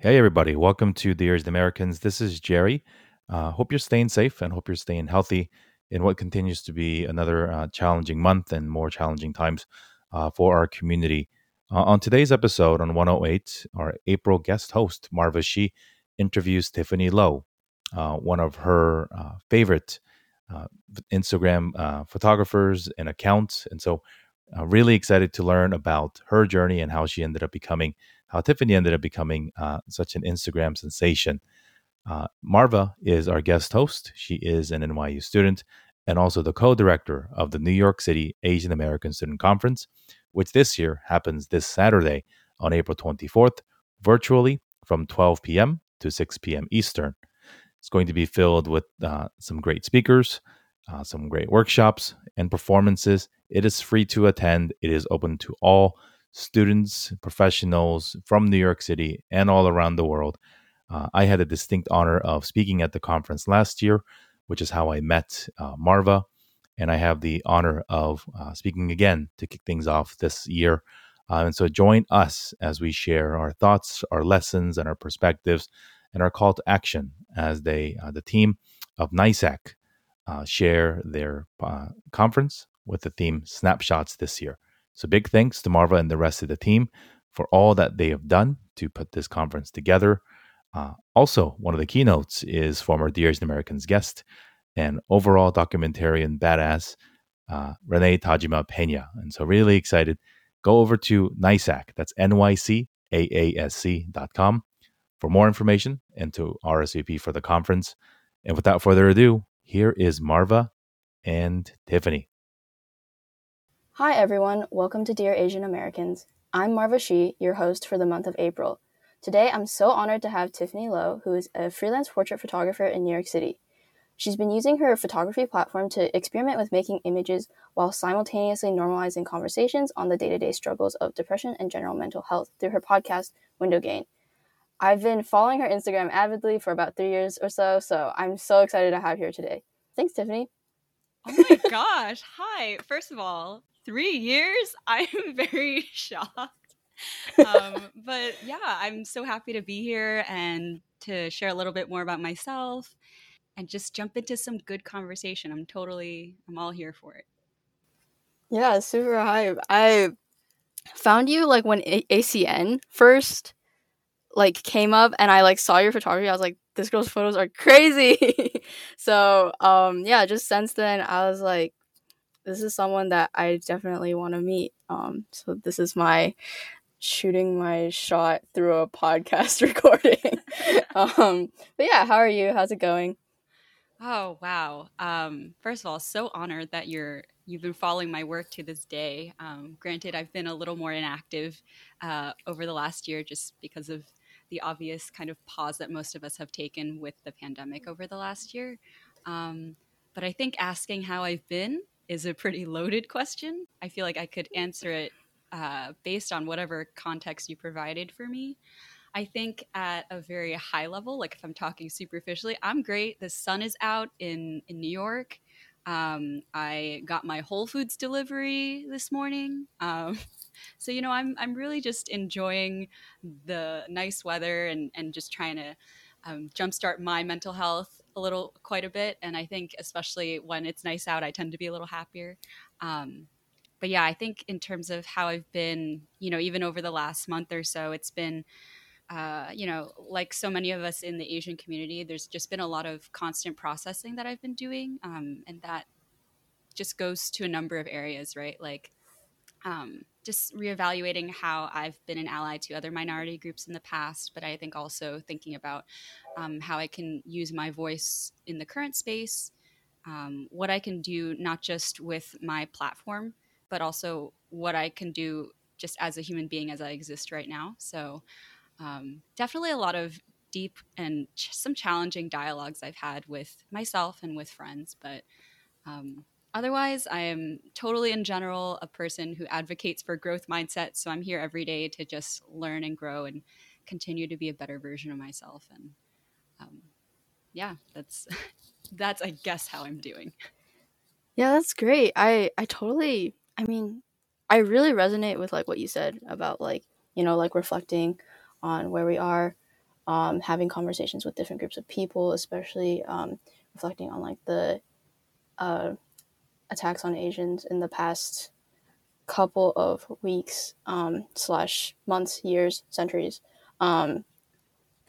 Hey, everybody. Welcome to Asian Americans. This is Jerry. Uh, hope you're staying safe and hope you're staying healthy in what continues to be another uh, challenging month and more challenging times uh, for our community. Uh, on today's episode on 108, our April guest host, Marva Shi, interviews Tiffany Lowe, uh, one of her uh, favorite Instagram photographers and accounts. And so, really excited to learn about her journey and how she ended up becoming how Tiffany ended up becoming uh, such an Instagram sensation. Uh, Marva is our guest host. She is an NYU student and also the co director of the New York City Asian American Student Conference, which this year happens this Saturday on April 24th, virtually from 12 p.m. to 6 p.m. Eastern. It's going to be filled with uh, some great speakers, uh, some great workshops, and performances. It is free to attend, it is open to all students, professionals from New York City and all around the world. Uh, I had a distinct honor of speaking at the conference last year, which is how I met uh, Marva. And I have the honor of uh, speaking again to kick things off this year. Uh, and so join us as we share our thoughts, our lessons, and our perspectives, and our call to action as they, uh, the team of NYCAASC, uh, share their conference with the theme Snapshots this year. So, big thanks to Marva and the rest of the team for all that they have done to put this conference together. Uh, also, one of the keynotes is former Dear Asian Americans guest and overall documentarian badass uh, Renee Tajima Pena. And so, really excited. Go over to NYCAASC, that's N-Y-C-A-A-S-C.com for more information and to RSVP for the conference. And without further ado, here is Marva and Tiffany. Hi, everyone. Welcome to Dear Asian Americans. I'm Marva Shi, your host for the month of April. Today, I'm so honored to have Tiffany Lowe, who is a freelance portrait photographer in New York City. She's been using her photography platform to experiment with making images while simultaneously normalizing conversations on the day to day struggles of depression and general mental health through her podcast, Window Gain. I've been following her Instagram avidly for about three years or so, so I'm so excited to have her here today. Thanks, Tiffany. Oh my gosh. Hi. First of all, three years, I'm very shocked. Um, but yeah, I'm so happy to be here and to share a little bit more about myself and just jump into some good conversation. I'm totally, I'm all here for it. Yeah, super hype. I found you like when A- ACN first like came up and I like saw your photography. I was like, this girl's photos are crazy. so um yeah, just since then I was like, this is someone that I definitely want to meet. Um, so this is my shooting my shot through a podcast recording. um, but yeah, how are you? How's it going? Oh wow! Um, first of all, so honored that you're you've been following my work to this day. Um, granted, I've been a little more inactive uh, over the last year just because of the obvious kind of pause that most of us have taken with the pandemic over the last year. Um, but I think asking how I've been is a pretty loaded question. I feel like I could answer it uh, based on whatever context you provided for me. I think at a very high level, like if I'm talking superficially, I'm great. The sun is out in, in New York. Um, I got my Whole Foods delivery this morning. Um, so, you know, I'm, I'm really just enjoying the nice weather and, and just trying to um, jumpstart my mental health a little, quite a bit. And I think, especially when it's nice out, I tend to be a little happier. Um, but yeah, I think in terms of how I've been, you know, even over the last month or so, it's been, uh, you know, like so many of us in the Asian community, there's just been a lot of constant processing that I've been doing. Um, and that just goes to a number of areas, right? Like, um, just reevaluating how I've been an ally to other minority groups in the past, but I think also thinking about um, how I can use my voice in the current space, um, what I can do not just with my platform, but also what I can do just as a human being as I exist right now. So, um, definitely a lot of deep and ch- some challenging dialogues I've had with myself and with friends, but um, Otherwise, I am totally in general a person who advocates for growth mindset. So I'm here every day to just learn and grow and continue to be a better version of myself. And um, yeah, that's that's I guess how I'm doing. Yeah, that's great. I I totally. I mean, I really resonate with like what you said about like you know like reflecting on where we are. um, having conversations with different groups of people, especially um, reflecting on like the uh, attacks on Asians in the past couple of weeks um, slash months, years, centuries. Um,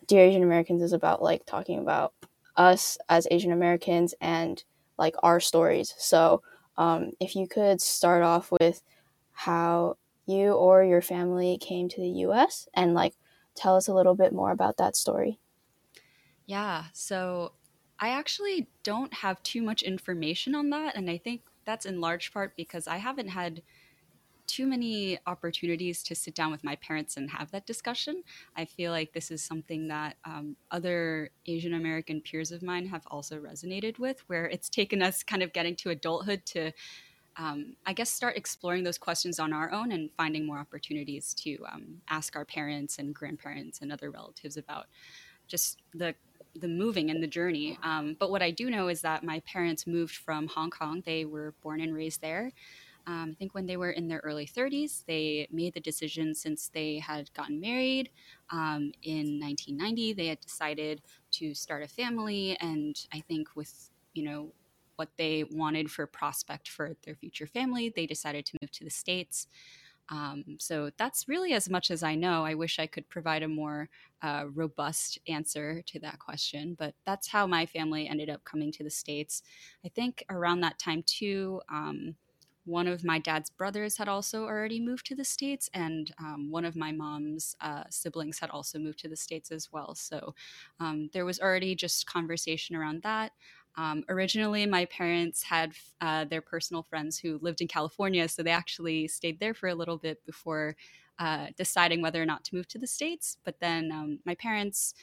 Dear Asian Americans is about like talking about us as Asian Americans and like our stories. So um, if you could start off with how you or your family came to the U.S. and like tell us a little bit more about that story. Yeah. So I actually don't have too much information on that. And I think that's in large part because I haven't had too many opportunities to sit down with my parents and have that discussion. I feel like this is something that um, other Asian American peers of mine have also resonated with, where it's taken us kind of getting to adulthood to, um, I guess, start exploring those questions on our own and finding more opportunities to um, ask our parents and grandparents and other relatives about just the the moving and the journey. Um, but what I do know is that my parents moved from Hong Kong. They were born and raised there. Um, I think when they were in their early 30s, they made the decision since they had gotten married um, in 1990. They had decided to start a family, and I think with you know what they wanted for prospect for their future family, they decided to move to the states. Um, so that's really as much as I know. I wish I could provide a more uh, robust answer to that question, but that's how my family ended up coming to the States. I think around that time, too, um, one of my dad's brothers had also already moved to the States, and um, one of my mom's uh, siblings had also moved to the States as well. So um, there was already just conversation around that. Um, originally, my parents had uh, their personal friends who lived in California, so they actually stayed there for a little bit before uh, deciding whether or not to move to the States. But then um, my parents,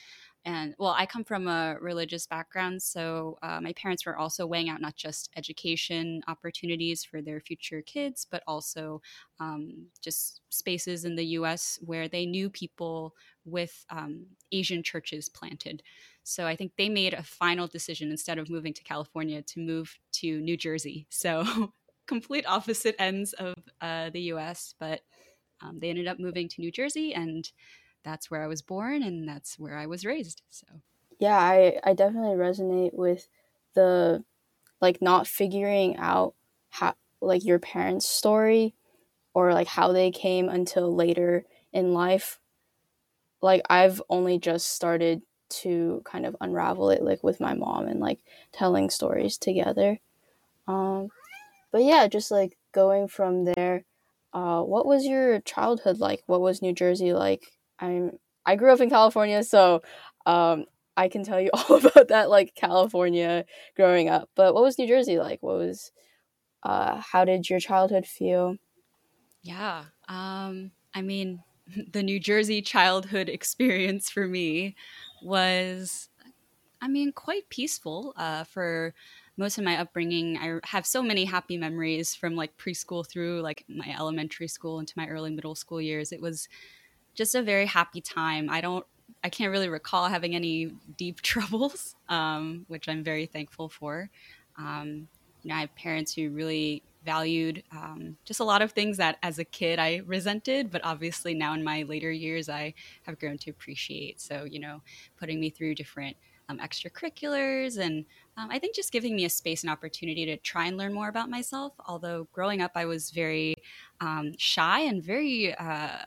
and well, I come from a religious background, so uh, my parents were also weighing out not just education opportunities for their future kids, but also um, just spaces in the US where they knew people with um, Asian churches planted. So I think they made a final decision instead of moving to California to move to New Jersey. So complete opposite ends of uh, the US, but um, they ended up moving to New Jersey, and that's where I was born and that's where I was raised. So yeah, I, I definitely resonate with the like not figuring out how like your parents' story or like how they came until later in life. Like I've only just started to kind of unravel it like with my mom and like telling stories together. Um but yeah just like going from there uh what was your childhood like? What was new jersey like? I'm i grew up in california so um i can tell you all about that like california growing up. But what was new jersey like? What was uh how did your childhood feel? Yeah um i mean the new jersey childhood experience for me was, I mean, quite peaceful uh, for most of my upbringing. I have so many happy memories from like preschool through like my elementary school into my early middle school years. It was just a very happy time. I don't, I can't really recall having any deep troubles, um, which I'm very thankful for. Um, you know, I have parents who really valued um, just a lot of things that as a kid I resented, but obviously now in my later years I have grown to appreciate. So, you know, putting me through different um, extracurriculars and um, I think just giving me a space and opportunity to try and learn more about myself. Although growing up, I was very um, shy and very uh,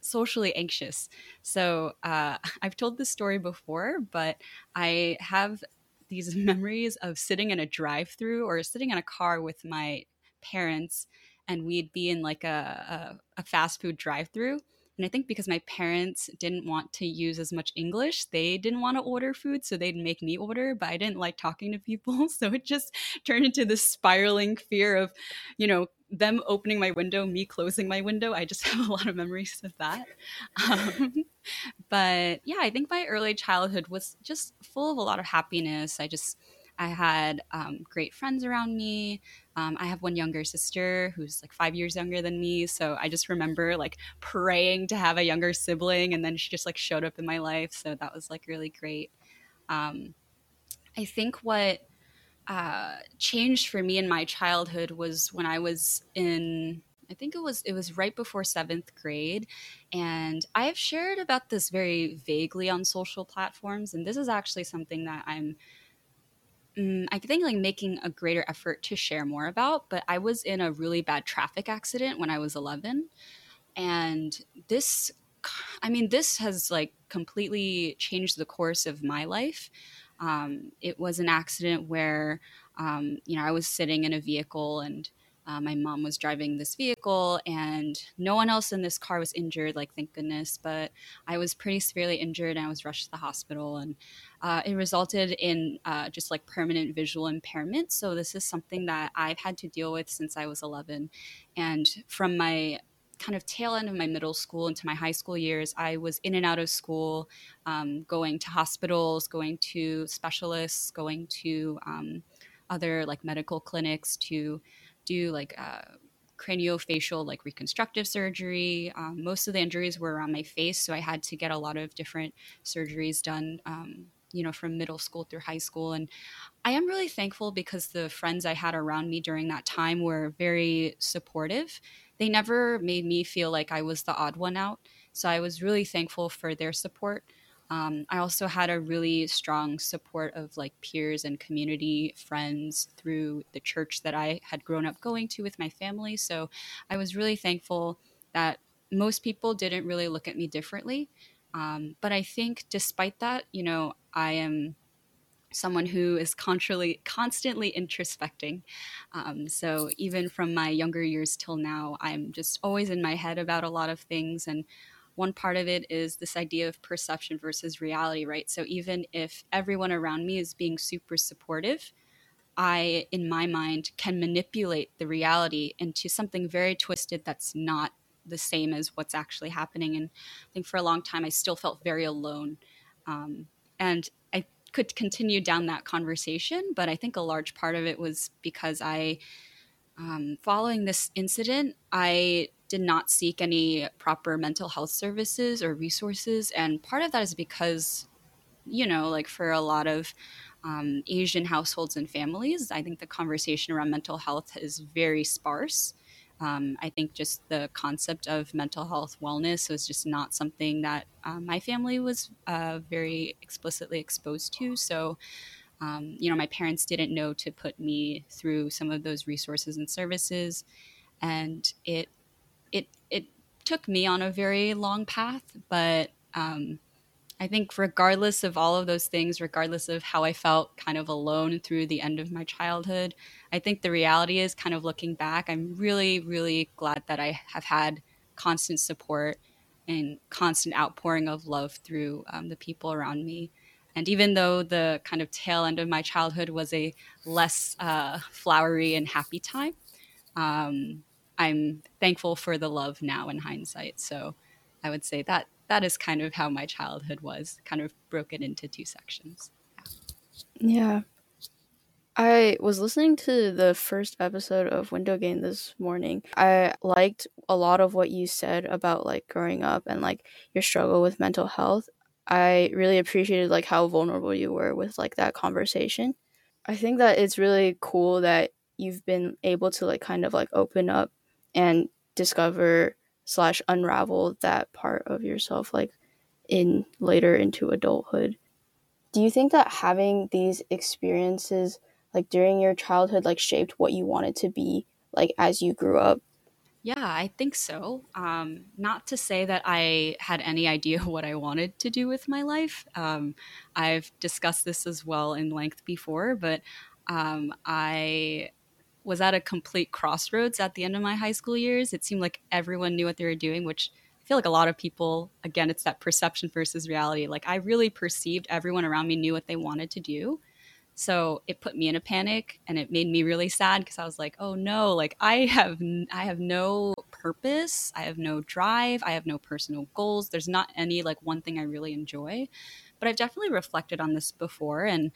socially anxious. So uh, I've told this story before, but I have these memories of sitting in a drive through or sitting in a car with my parents and we'd be in like a, a, a fast food drive through and I think because my parents didn't want to use as much English, they didn't want to order food. So they'd make me order, but I didn't like talking to people. So it just turned into this spiraling fear of, you know, them opening my window, me closing my window. I just have a lot of memories of that. Um, but yeah, I think my early childhood was just full of a lot of happiness. I just, I had um, great friends around me. Um, I have one younger sister who's like five years younger than me. So I just remember like praying to have a younger sibling, and then she just like showed up in my life. So that was like really great. Um, I think what uh, changed for me in my childhood was when I was in I think it was it was right before seventh grade, and I have shared about this very vaguely on social platforms, and this is actually something that I'm. Mm, I think like making a greater effort to share more about, but I was in a really bad traffic accident when I was 11. And this, I mean, this has like completely changed the course of my life. Um, it was an accident where, um, you know, I was sitting in a vehicle and uh, my mom was driving this vehicle, and no one else in this car was injured, like, thank goodness. But I was pretty severely injured, and I was rushed to the hospital. And uh, it resulted in uh, just like permanent visual impairment. So, this is something that I've had to deal with since I was 11. And from my kind of tail end of my middle school into my high school years, I was in and out of school, um, going to hospitals, going to specialists, going to um, other like medical clinics to do like uh, craniofacial like reconstructive surgery. Um, most of the injuries were around my face, so I had to get a lot of different surgeries done. Um, you know, from middle school through high school. And I am really thankful because the friends I had around me during that time were very supportive. They never made me feel like I was the odd one out. So I was really thankful for their support. Um, I also had a really strong support of like peers and community friends through the church that I had grown up going to with my family. So I was really thankful that most people didn't really look at me differently. Um, but I think despite that, you know, I am someone who is constantly constantly introspecting. Um, so even from my younger years till now, I'm just always in my head about a lot of things and one part of it is this idea of perception versus reality, right? So even if everyone around me is being super supportive, I, in my mind, can manipulate the reality into something very twisted that's not the same as what's actually happening. And I think for a long time, I still felt very alone. Um, and I could continue down that conversation, but I think a large part of it was because I, um, following this incident, I did not seek any proper mental health services or resources. And part of that is because, you know, like for a lot of um, Asian households and families, I think the conversation around mental health is very sparse. Um, I think just the concept of mental health wellness was just not something that uh, my family was uh, very explicitly exposed to. So, um, you know, my parents didn't know to put me through some of those resources and services. And it it it took me on a very long path, but um, I think regardless of all of those things, regardless of how I felt kind of alone through the end of my childhood, I think the reality is kind of looking back, I'm really, really glad that I have had constant support and constant outpouring of love through um, the people around me. And even though the kind of tail end of my childhood was a less uh, flowery and happy time, um, I'm thankful for the love now in hindsight. So I would say that that is kind of how my childhood was, kind of broken into two sections. Yeah. I was listening to the first episode of Window Game this morning. I liked a lot of what you said about like growing up and like your struggle with mental health. I really appreciated like how vulnerable you were with like that conversation. I think that it's really cool that you've been able to like kind of like open up and discover slash unravel that part of yourself like in later into adulthood. Do you think that having these experiences like during your childhood like shaped what you wanted to be like as you grew up? Yeah i think so. Um, not to say that i had any idea what i wanted to do with my life. Um, i've discussed this as well in length before but um, i was at a complete crossroads at the end of my high school years. It seemed like everyone knew what they were doing, which I feel like a lot of people, again, it's that perception versus reality. Like I really perceived everyone around me knew what they wanted to do. So it put me in a panic and it made me really sad because I was like, "Oh no, like I have I have no purpose, I have no drive, I have no personal goals. There's not any like one thing I really enjoy." But I've definitely reflected on this before and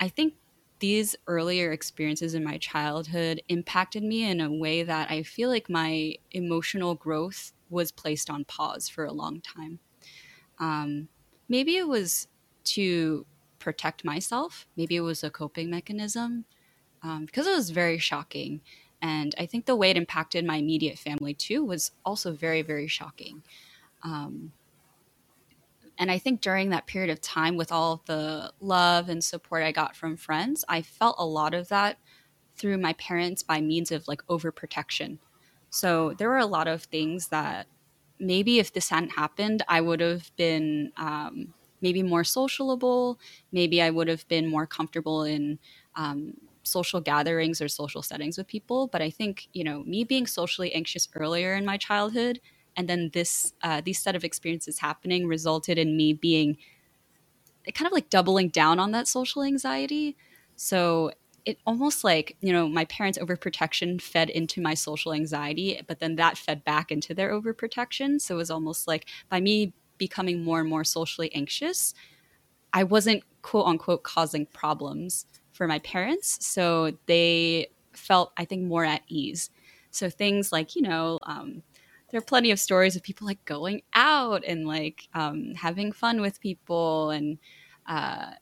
I think these earlier experiences in my childhood impacted me in a way that I feel like my emotional growth was placed on pause for a long time. Um, maybe it was to protect myself, maybe it was a coping mechanism um, because it was very shocking. And I think the way it impacted my immediate family too was also very, very shocking. Um, and I think during that period of time, with all the love and support I got from friends, I felt a lot of that through my parents by means of like overprotection. So there were a lot of things that maybe if this hadn't happened, I would have been um, maybe more sociable. Maybe I would have been more comfortable in um, social gatherings or social settings with people. But I think, you know, me being socially anxious earlier in my childhood and then this uh, these set of experiences happening resulted in me being kind of like doubling down on that social anxiety. So it almost like you know my parents overprotection fed into my social anxiety but then that fed back into their overprotection. So it was almost like by me becoming more and more socially anxious i wasn't quote unquote causing problems for my parents. So they felt i think more at ease. So things like you know um, there are plenty of stories of people like going out and like um, having fun with people and uh,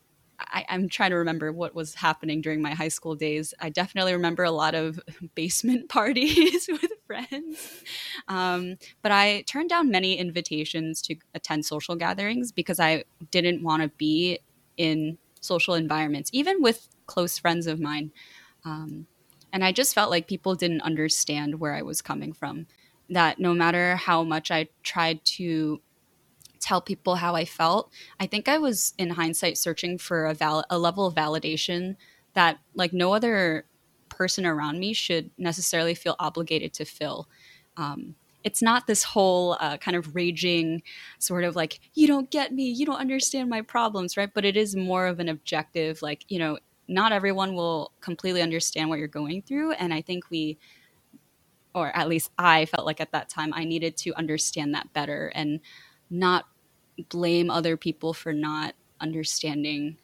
I, am trying to remember what was happening during my high school days. I definitely remember a lot of basement parties with friends. Um, but I turned down many invitations to attend social gatherings because I didn't want to be in social environments, even with close friends of mine. Um, and I just felt like people didn't understand where I was coming from. That no matter how much I tried to tell people how I felt. I think I was in hindsight searching for a val- a level of validation that like no other person around me should necessarily feel obligated to fill. Um, it's not this whole uh, kind of raging sort of like you don't get me, you don't understand my problems, right? But it is more of an objective, like you know, not everyone will completely understand what you're going through, and I think we or at least I felt like at that time I needed to understand that better and not blame other people for not understanding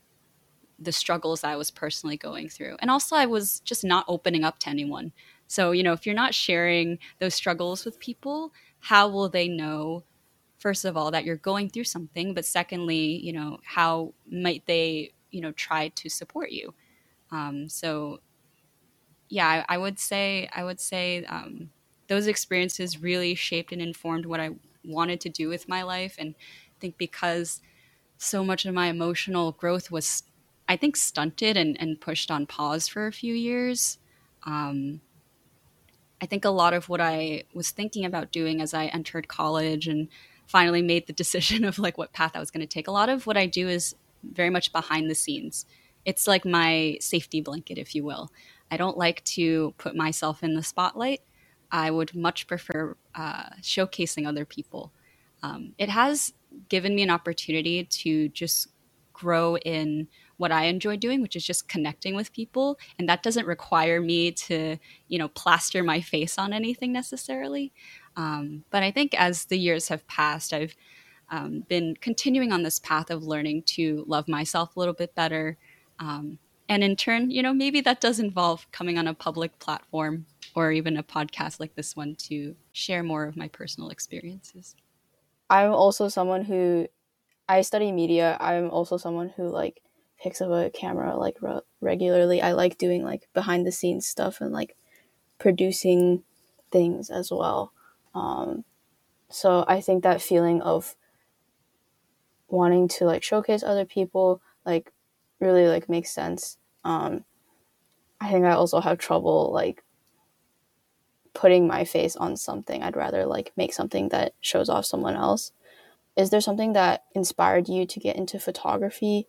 the struggles I was personally going through. And also, I was just not opening up to anyone. So, you know, if you're not sharing those struggles with people, how will they know, first of all, that you're going through something? But secondly, you know, how might they, you know, try to support you? Um, so, yeah, I, I, would say, I would say um, those experiences really shaped and informed what I wanted to do with my life. And I think because so much of my emotional growth was, I think, stunted and, and pushed on pause for a few years. Um, I think a lot of what I was thinking about doing as I entered college and finally made the decision of like what path I was going to take, a lot of what I do is very much behind the scenes. It's like my safety blanket, if you will. I don't like to put myself in the spotlight. I would much prefer uh, showcasing other people. Um, it has given me an opportunity to just grow in what I enjoy doing, which is just connecting with people. And that doesn't require me to, you know, plaster my face on anything necessarily. Um, but I think as the years have passed, I've um, been continuing on this path of learning to love myself a little bit better. Um, and in turn, you know, maybe that does involve coming on a public platform or even a podcast like this one to share more of my personal experiences. I'm also someone who I study media. I'm also someone who like picks up a camera like re- regularly. I like doing like behind the scenes stuff and like producing things as well. Um, so I think that feeling of wanting to like showcase other people like really like makes sense. Um, I think I also have trouble like putting my face on something. I'd rather like make something that shows off someone else. Is there something that inspired you to get into photography?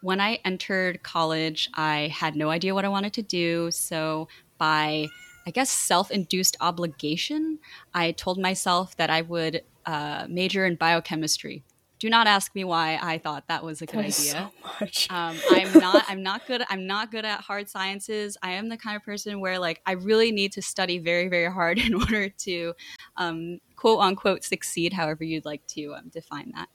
When I entered college, I had no idea what I wanted to do. So, by I guess self induced obligation, I told myself that I would uh, major in biochemistry do not ask me why I thought that was a good idea. So um, I'm not. I'm not good. I'm not good at hard sciences. I am the kind of person where like I really need to study very, very hard in order to um, quote unquote succeed. However you'd like to um, define that.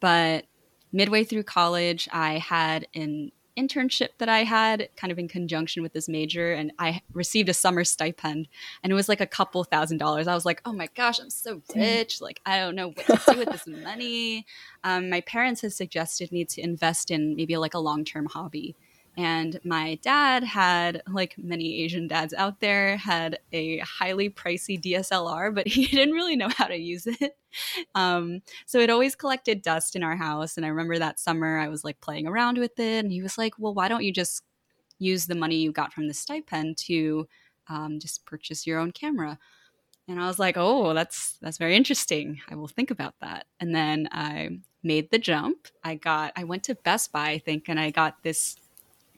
But midway through college, I had an internship that I had kind of in conjunction with this major and I received a summer stipend and it was like a couple thousand dollars. I was like, oh my gosh, I'm so rich. Like, I don't know what to do with this money. Um, my parents had suggested me to invest in maybe like a long term hobby. And my dad had, like many Asian dads out there, had a highly pricey DSLR, but he didn't really know how to use it. Um, so it always collected dust in our house. And I remember that summer I was like playing around with it, and he was like, "Well, why don't you just use the money you got from the stipend to um, just purchase your own camera?" And I was like, "Oh, that's that's very interesting. I will think about that." And then I made the jump. I got I went to Best Buy, I think, and I got this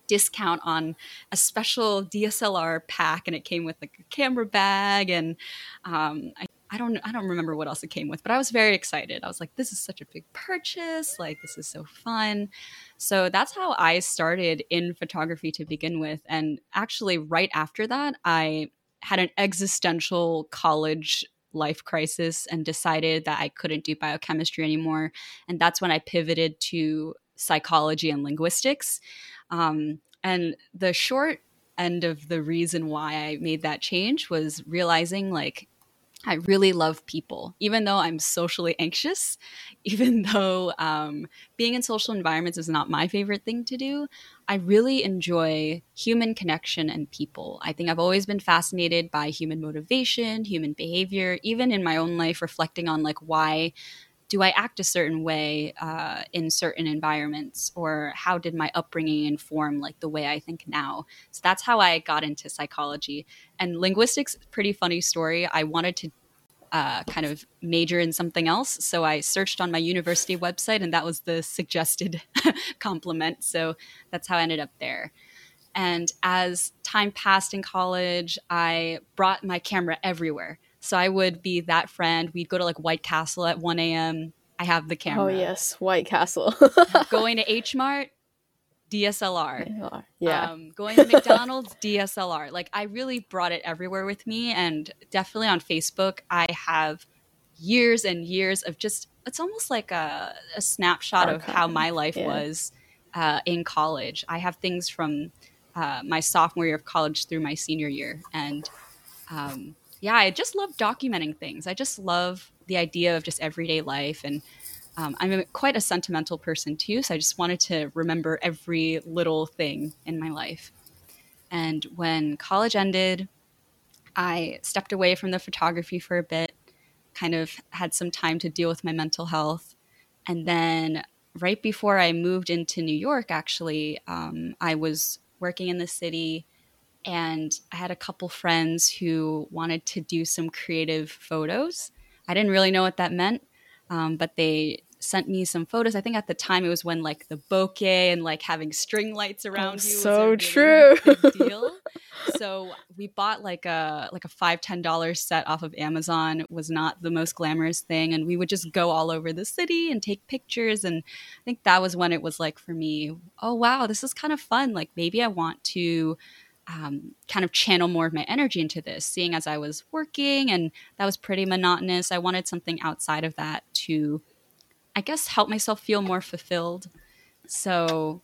discount on a special DSLR pack, and it came with like a camera bag, and um, I, I don't I don't remember what else it came with, but I was very excited. I was like, this is such a big purchase, like this is so fun. So that's how I started in photography to begin with, and actually right after that, I had an existential college life crisis and decided that I couldn't do biochemistry anymore. And that's when I pivoted to psychology and linguistics. Um, and the short end of the reason why I made that change was realizing like I really love people, even though I'm socially anxious, even though um, being in social environments is not my favorite thing to do. I really enjoy human connection and people. I think I've always been fascinated by human motivation, human behavior, even in my own life, reflecting on like why do I act a certain way uh, in certain environments, or how did my upbringing inform like the way I think now? So that's how I got into psychology and linguistics. Pretty funny story. I wanted to uh, kind of major in something else, so I searched on my university website, and that was the suggested complement. So that's how I ended up there. And as time passed in college, I brought my camera everywhere. So I would be that friend. We'd go to like White Castle at 1 a.m. I have the camera. Oh yes, White Castle. going to H Mart, DSLR. Yeah. Um, going to McDonald's, DSLR. Like I really brought it everywhere with me, and definitely on Facebook, I have years and years of just. It's almost like a, a snapshot Archive. of how my life yeah. was uh, in college. I have things from uh, my sophomore year of college through my senior year, and um, yeah, I just love documenting things. I just love the idea of just everyday life. And um, I'm a, quite a sentimental person too. So I just wanted to remember every little thing in my life. And when college ended, I stepped away from the photography for a bit, kind of had some time to deal with my mental health. And then right before I moved into New York, actually, um, I was working in the city and I had a couple friends who wanted to do some creative photos. I didn't really know what that meant, um, but they sent me some photos. I think at the time it was when like the bokeh and like having string lights around you so really true deal. so we bought like a like a five ten dollar set off of Amazon. It was not the most glamorous thing, and we would just go all over the city and take pictures. And I think that was when it was like for me, oh wow, this is kind of fun. Like maybe I want to um, kind of channel more of my energy into this, seeing as I was working and that was pretty monotonous. I wanted something outside of that to, I guess, help myself feel more fulfilled. So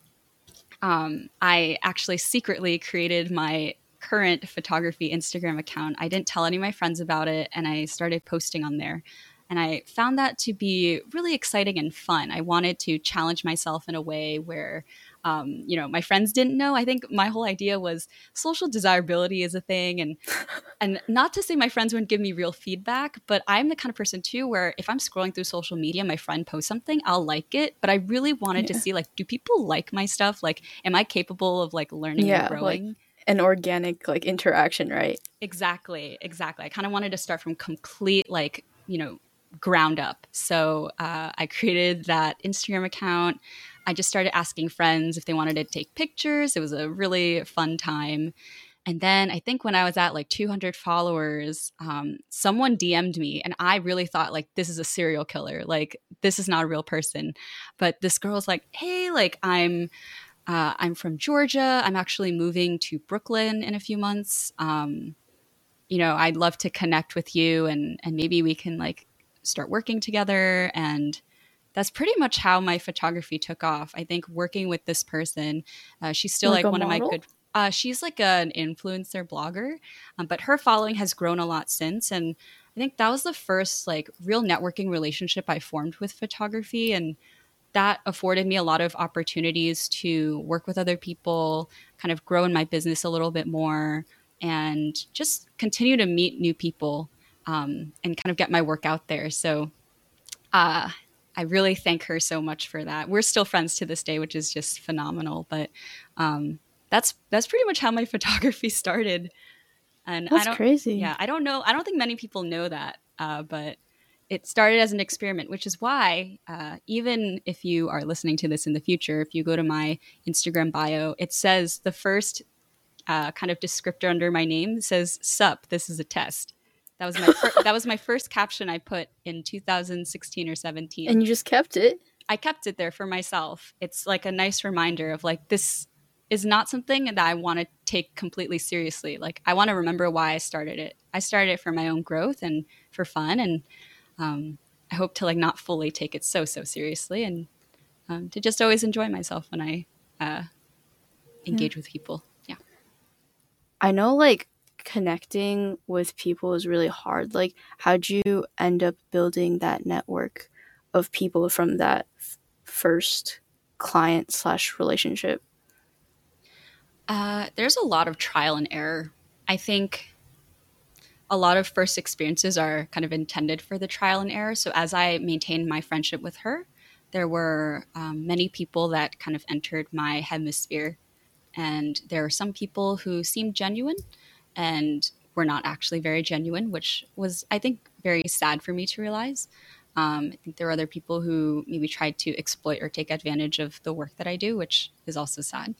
um, I actually secretly created my current photography Instagram account. I didn't tell any of my friends about it and I started posting on there. And I found that to be really exciting and fun. I wanted to challenge myself in a way where um, you know my friends didn't know. I think my whole idea was social desirability is a thing and and not to say my friends wouldn't give me real feedback but i'm the kind of person too where if i'm scrolling through social media my friend posts something i'll like it. But i really wanted yeah. to see like do people like my stuff? Like am i capable of like learning yeah, and growing? like an organic like interaction right? Exactly exactly. I kind of wanted to start from complete like you know ground up. So uh, i created that instagram account I just started asking friends if they wanted to take pictures. It was a really fun time. And then I think when I was at like 200 followers, um, someone DM'd me, and I really thought like this is a serial killer. Like this is not a real person. But this girl's like, "Hey, like I'm, uh, I'm from Georgia. I'm actually moving to Brooklyn in a few months. Um, you know, I'd love to connect with you, and and maybe we can like start working together." And that's pretty much how my photography took off. I think working with this person, uh, she's still like, like one model? of my good. Uh, she's like an influencer blogger, um, but her following has grown a lot since, and I think that was the first like real networking relationship I formed with photography, and that afforded me a lot of opportunities to work with other people, kind of grow in my business a little bit more, and just continue to meet new people um, and kind of get my work out there. So uh, I really thank her so much for that. We're still friends to this day, which is just phenomenal. But um, that's that's pretty much how my photography started. And that's I don't, crazy. Yeah, I don't know. I don't think many people know that, uh, but it started as an experiment, which is why, uh, even if you are listening to this in the future, if you go to my Instagram bio, it says the first uh, kind of descriptor under my name says "Sup, this is a test." That was my fir- that was my first caption I put in 2016 or 17. And you just kept it. I kept it there for myself. It's like a nice reminder of like this is not something that I want to take completely seriously. Like I want to remember why I started it. I started it for my own growth and for fun, and um, I hope to like not fully take it so so seriously, and um, to just always enjoy myself when I uh, engage yeah. with people. Yeah, I know like connecting with people is really hard. Like, how'd you end up building that network of people from that f- first client slash relationship? Uh, there's a lot of trial and error. I think a lot of first experiences are kind of intended for the trial and error. So as I maintained my friendship with her, there were um, many people that kind of entered my hemisphere. And there were some people who seemed genuine and were not actually very genuine, which was, I think, very sad for me to realize. Um, I think there were other people who maybe tried to exploit or take advantage of the work that I do, which is also sad.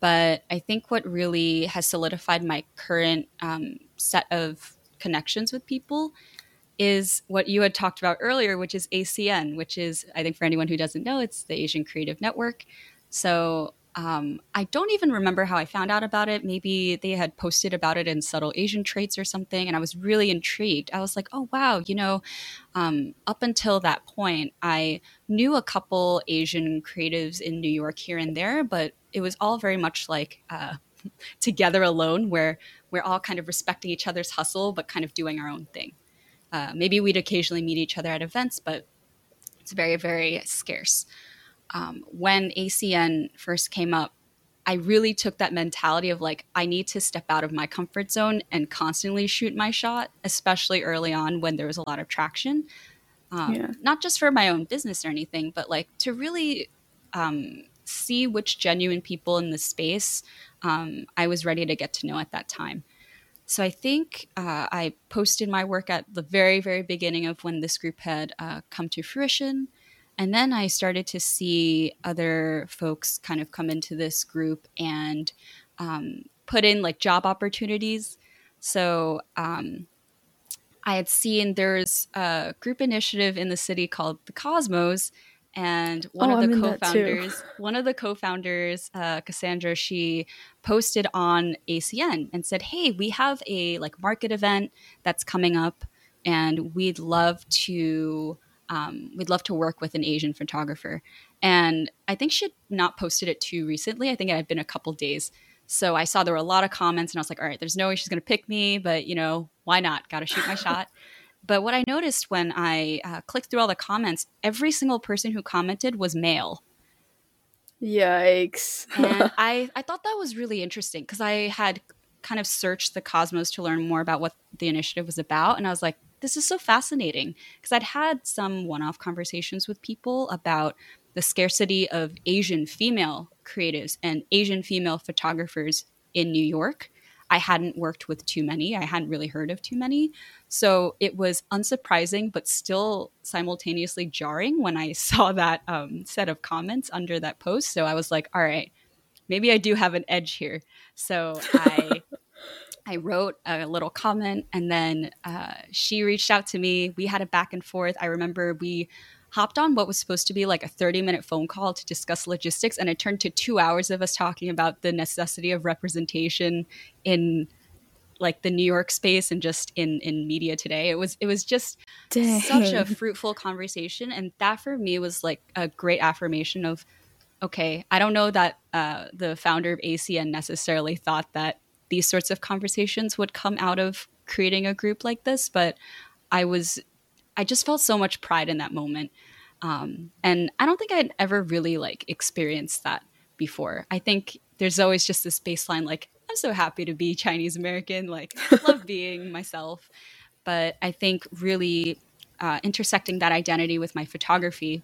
But I think what really has solidified my current um, set of connections with people is what you had talked about earlier, which is ACN, which is, I think, for anyone who doesn't know, it's the Asian Creative Network. So um, I don't even remember how I found out about it. Maybe they had posted about it in Subtle Asian Traits or something, and I was really intrigued. I was like, oh, wow, you know, um, up until that point, I knew a couple Asian creatives in New York here and there, but it was all very much like uh, together alone, where we're all kind of respecting each other's hustle, but kind of doing our own thing. Uh, maybe we'd occasionally meet each other at events, but it's very, very scarce um, when ACN first came up, I really took that mentality of like, I need to step out of my comfort zone and constantly shoot my shot, especially early on when there was a lot of traction. Um, yeah. Not just for my own business or anything, but like to really um, see which genuine people in the space um, I was ready to get to know at that time. So I think uh, I posted my work at the very, very beginning of when this group had uh, come to fruition. And then I started to see other folks kind of come into this group and um, put in like job opportunities. So um, I had seen there's a group initiative in the city called the Cosmos, and one oh, of the co-founders, one of the co-founders, uh, Cassandra, she posted on ACN and said, "Hey, we have a like market event that's coming up, and we'd love to." Um, we'd love to work with an Asian photographer. And I think she had not posted it too recently. I think it had been a couple days. So I saw there were a lot of comments and I was like, all right, there's no way she's going to pick me, but you know, why not? Got to shoot my shot. But what I noticed when I uh, clicked through all the comments, every single person who commented was male. Yikes. and I, I thought that was really interesting because I had kind of searched the Cosmos to learn more about what the initiative was about. And I was like, this is so fascinating because I'd had some one off conversations with people about the scarcity of Asian female creatives and Asian female photographers in New York. I hadn't worked with too many. I hadn't really heard of too many. So it was unsurprising, but still simultaneously jarring when I saw that um, set of comments under that post. So I was like, all right, maybe I do have an edge here. So I I wrote a little comment and then uh, she reached out to me. We had a back and forth. I remember we hopped on what was supposed to be like a 30 minute phone call to discuss logistics and it turned to two hours of us talking about the necessity of representation in like the New York space and just in in media today. It was it was just Dang. such a fruitful conversation, and that for me was like a great affirmation of, okay, I don't know that uh, the founder of ACN necessarily thought that these sorts of conversations would come out of creating a group like this but i was i just felt so much pride in that moment Um, and I don't think I'd ever really like experienced that before. I think there's always just this baseline like I'm so happy to be Chinese American, like love being myself. But I think really uh, intersecting that identity with my photography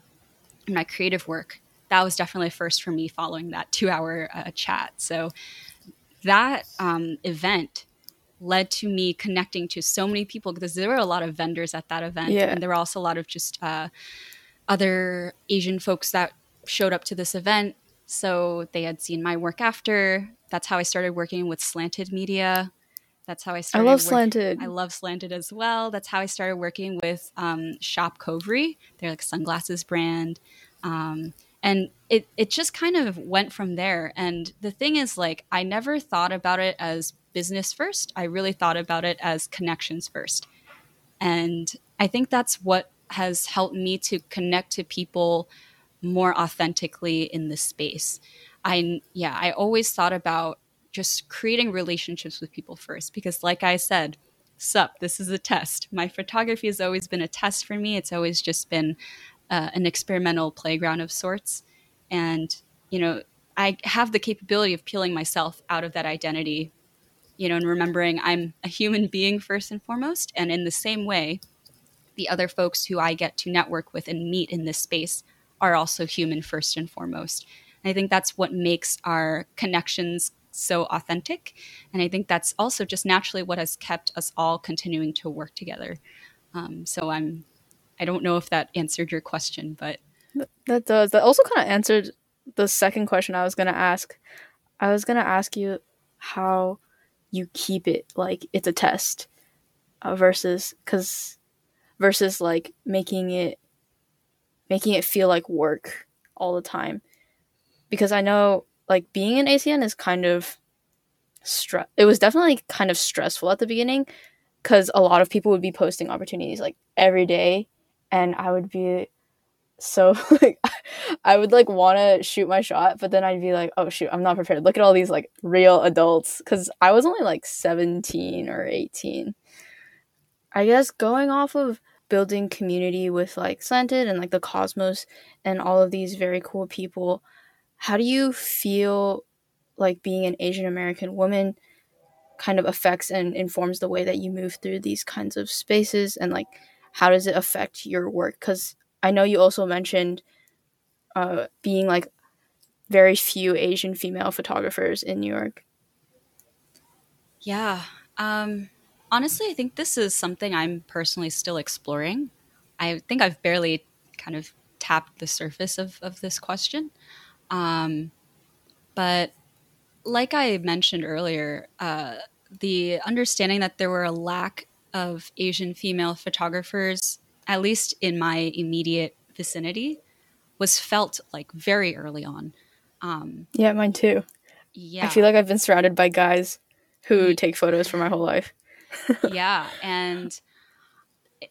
and my creative work, that was definitely a first for me following that two hour uh, chat. So that um, event led to me connecting to so many people because there were a lot of vendors at that event. Yeah. And there were also a lot of just uh, other Asian folks that showed up to this event. So they had seen my work after. That's how I started working with Slanted Media. That's how I started I love slanted. I love Slanted as well. That's how I started working with um, Shop Covry. They're like sunglasses brand. Um, and it, it just kind of went from there. And the thing is, like, I never thought about it as business first. I really thought about it as connections first. And I think that's what has helped me to connect to people more authentically in this space. I, yeah, I always thought about just creating relationships with people first because, like I said, sup, this is a test. My photography has always been a test for me. It's always just been uh, an experimental playground of sorts. And, you know, I have the capability of peeling myself out of that identity, you know, and remembering I'm a human being first and foremost. And in the same way, the other folks who I get to network with and meet in this space are also human first and foremost. And I think that's what makes our connections so authentic. And I think that's also just naturally what has kept us all continuing to work together. Um, so I'm, I don't know if that answered your question, but That does. That also kind of answered the second question I was going to ask. I was going to ask you how you keep it like it's a test uh, versus cuz versus like making it making it feel like work all the time. Because I know like being in ACN is kind of stress it was definitely kind of stressful at the beginning cuz a lot of people would be posting opportunities like every day and I would be so like I would like want to shoot my shot, but then I'd be like, oh shoot, I'm not prepared. Look at all these like real adults because I was only like 17 or 18. I guess going off of building community with like Slanted and like the Cosmos and all of these very cool people, how do you feel like being an Asian American woman kind of affects and informs the way that you move through these kinds of spaces and like how does it affect your work? Because I know you also mentioned uh, being like very few Asian female photographers in New York. Yeah. Um, honestly, I think this is something I'm personally still exploring. I think I've barely kind of tapped the surface of, of this question. Um, but like I mentioned earlier, uh, the understanding that there were a lack of Asian female photographers, at least in my immediate vicinity, was felt like very early on. Um, Yeah, mine too. yeah. I feel like I've been surrounded by guys who take photos for my whole life. yeah and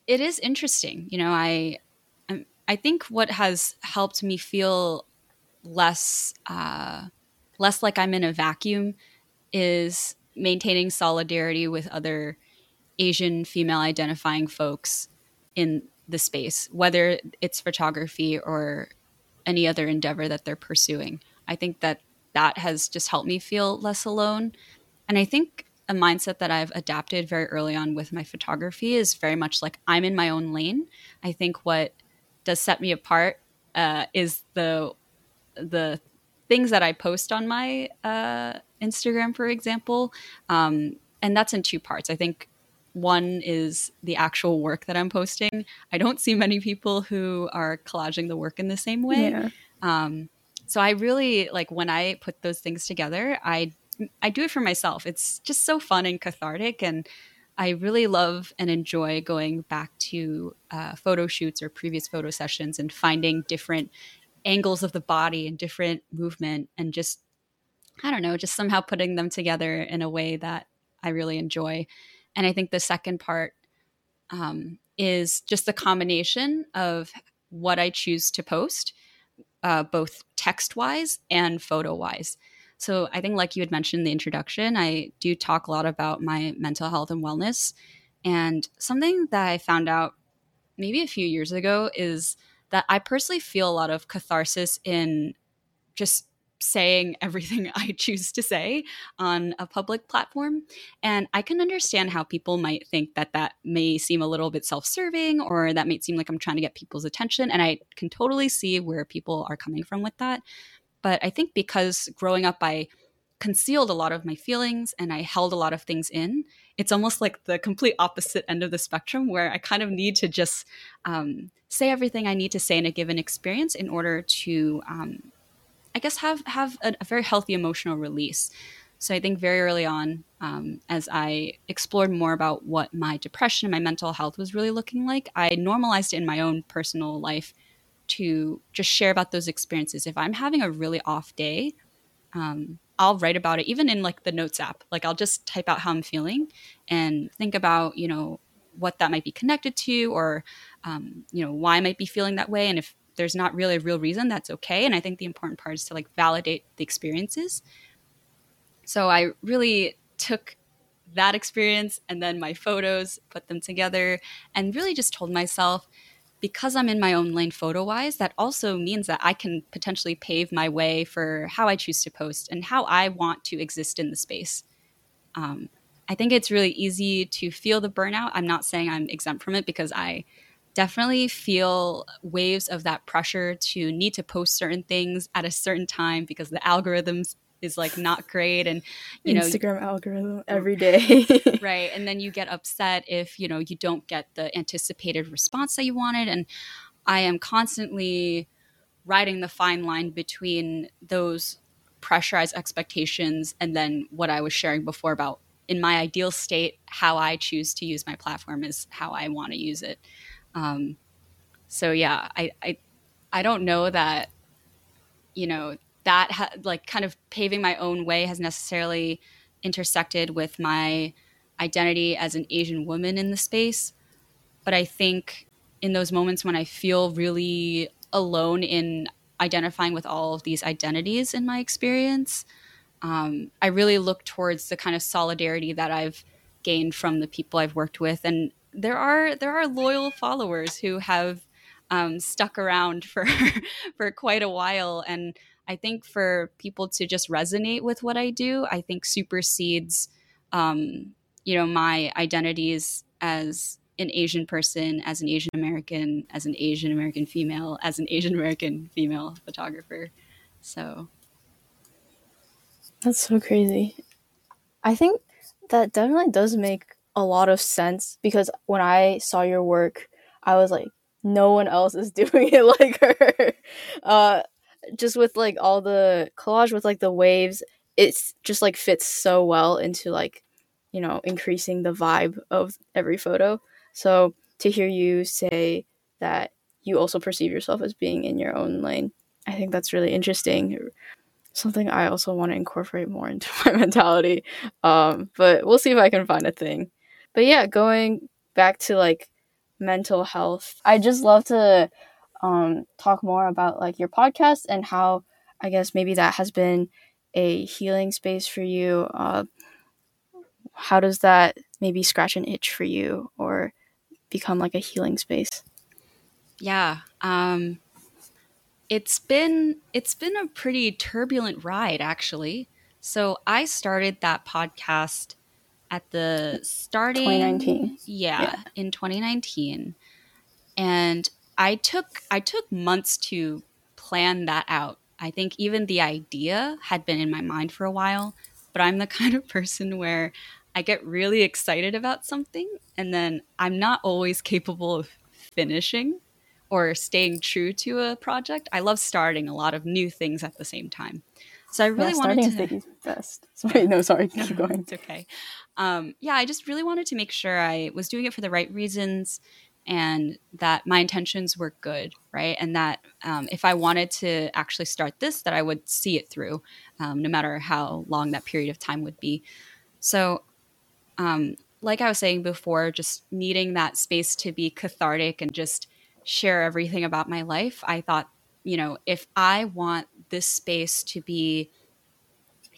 it is interesting you know i I'm- i think what has helped me feel less uh less like i'm in a vacuum is maintaining solidarity with other asian female identifying folks in the space whether it's photography or any other endeavor that they're pursuing i think that that has just helped me feel less alone and i think a mindset that I've adapted very early on with my photography is very much like I'm in my own lane. I think what does set me apart uh, is the the things that I post on my uh, Instagram, for example, um, and that's in two parts. I think one is the actual work that I'm posting. I don't see many people who are collaging the work in the same way. Yeah. Um, so I really like when I put those things together. I I do it for myself. It's just so fun and cathartic, and I really love and enjoy going back to uh, photo shoots or previous photo sessions and finding different angles of the body and different movement, and just I don't know, just somehow putting them together in a way that I really enjoy. And I think the second part um, is just the combination of what I choose to post, uh, both text wise and photo wise. So I think, like you had mentioned in the introduction, I do talk a lot about my mental health and wellness. And something that I found out maybe a few years ago is that I personally feel a lot of catharsis in just saying everything I choose to say on a public platform. And I can understand how people might think that that may seem a little bit self serving or that might seem like I'm trying to get people's attention. And I can totally see where people are coming from with that. But I think because growing up, I concealed a lot of my feelings and I held a lot of things in. It's almost like the complete opposite end of the spectrum where I kind of need to just um, say everything I need to say in a given experience in order to um, I guess have have a, a, very healthy emotional release. So I think very early on, um, as I explored more about what my depression and my mental health was really looking like, I normalized it in my own personal life to just share about those experiences. If I'm having a really off day, um, I'll write about it, even in like the notes app. Like I'll just type out how I'm feeling and think about you know what that might be connected to, or um, you know why I might be feeling that way, and if there's not really a real reason, that's okay. And I think the important part is to like validate the experiences. So I really took that experience and then my photos, put them together, and really just told myself because I'm in my own lane photo wise, that also means that I can potentially pave my way for how I choose to post and how I want to exist in the space. Um, I think it's really easy to feel the burnout. I'm not saying I'm exempt from it because I definitely feel waves of that pressure to need to post certain things at a certain time because the algorithms is like not great and you know Instagram algorithm every day. right. And then you get upset if, you know, you don't get the anticipated response that you wanted and I am constantly riding the fine line between those pressurized expectations and then what I was sharing before about in my ideal state how I choose to use my platform is how I want to use it. Um, so yeah, I, I, I don't know that, you know, that ha- like kind of paving my own way has necessarily intersected with my identity as an Asian woman in the space. But I think in those moments when I feel really alone in identifying with all of these identities in my experience, um, I really look towards the kind of solidarity that I've gained from the people I've worked with and there are there are loyal followers who have um, stuck around for for quite a while, and I think for people to just resonate with what I do, I think supersedes um, you know my identities as an Asian person, as an Asian American, as an Asian American female, as an Asian American female photographer. So that's so crazy. I think that definitely does make a lot of sense because when I saw your work, I was like, no one else is doing it like her. Uh, just with like all the collage with like the waves, it's just like fits so well into like, you know, increasing the vibe of every photo. So to hear you say that you also perceive yourself as being in your own lane, I think that's really interesting. Something I also want to incorporate more into my mentality. Um, but we'll see if I can find a thing. But yeah, going back to like mental health, I just love to um, talk more about like your podcast and how I guess maybe that has been a healing space for you. Uh, how does that maybe scratch an itch for you or become like a healing space? Yeah. Um, it's been it's been a pretty turbulent ride actually. So I started that podcast at the starting 2019 yeah, yeah, in 2019 and i took i took months to plan that out i think even the idea had been in my mind for a while but i'm the kind of person where i get really excited about something and then i'm not always capable of finishing or staying true to a project i love starting a lot of new things at the same time so I really yeah, wanted to. Starting Is best. Sorry, no, sorry, keep going. It's okay um, yeah, I just really wanted to make sure I was doing it for the right reasons and that my intentions were good, right? And that um, if I wanted to actually start this, that I would see it through, um, no matter how long that period of time would be. So, um, like I was saying before, just needing that space to be cathartic and just share everything about my life, I thought, you know, if I want this space to be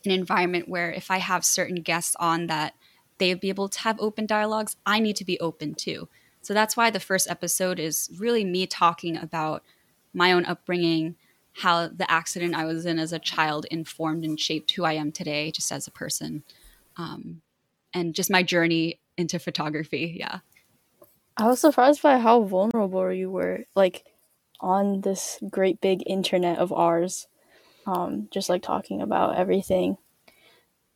an environment where if I have certain guests on that they be able to have open dialogues, I need to be open too. So that's why the first episode is really me talking about my own upbringing, how the accident I was in as a child informed and shaped who I am today, just as a person, um, and just my journey into photography. Yeah. I was surprised by how vulnerable you were, like on this great big internet of ours, um, just like talking about everything.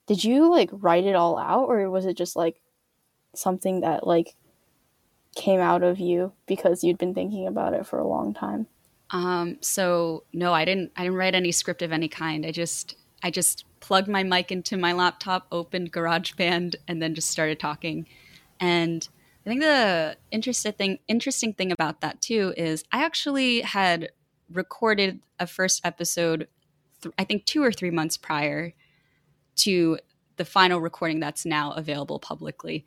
Did you like write it all out, or was it just like something that like came out of you because you'd been thinking about it for a long time? Um, so no, I didn't. I didn't write any script of any kind. I just, I just plugged my mic into my laptop, opened GarageBand, and then just started talking. And I think the interesting thing, interesting thing about that too is I actually had recorded a first episode, th- I think two or three months prior to the final recording that's now available publicly.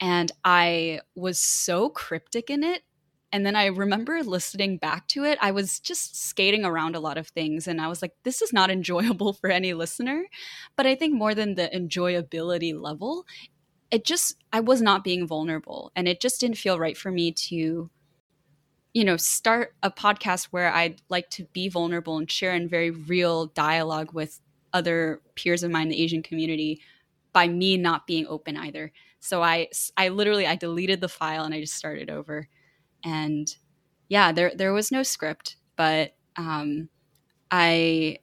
And I was so cryptic in it. And then I remember listening back to it. I was just skating around a lot of things. And I was like, this is not enjoyable for any listener. But I think more than the enjoyability level, it just I was not being vulnerable and it just didn't feel right for me to you know start a podcast where I'd like to be vulnerable and share in very real dialogue with other peers of mine in the Asian community by me not being open either. So I I literally I deleted the file and I just started over. And yeah, there there was no script, but um I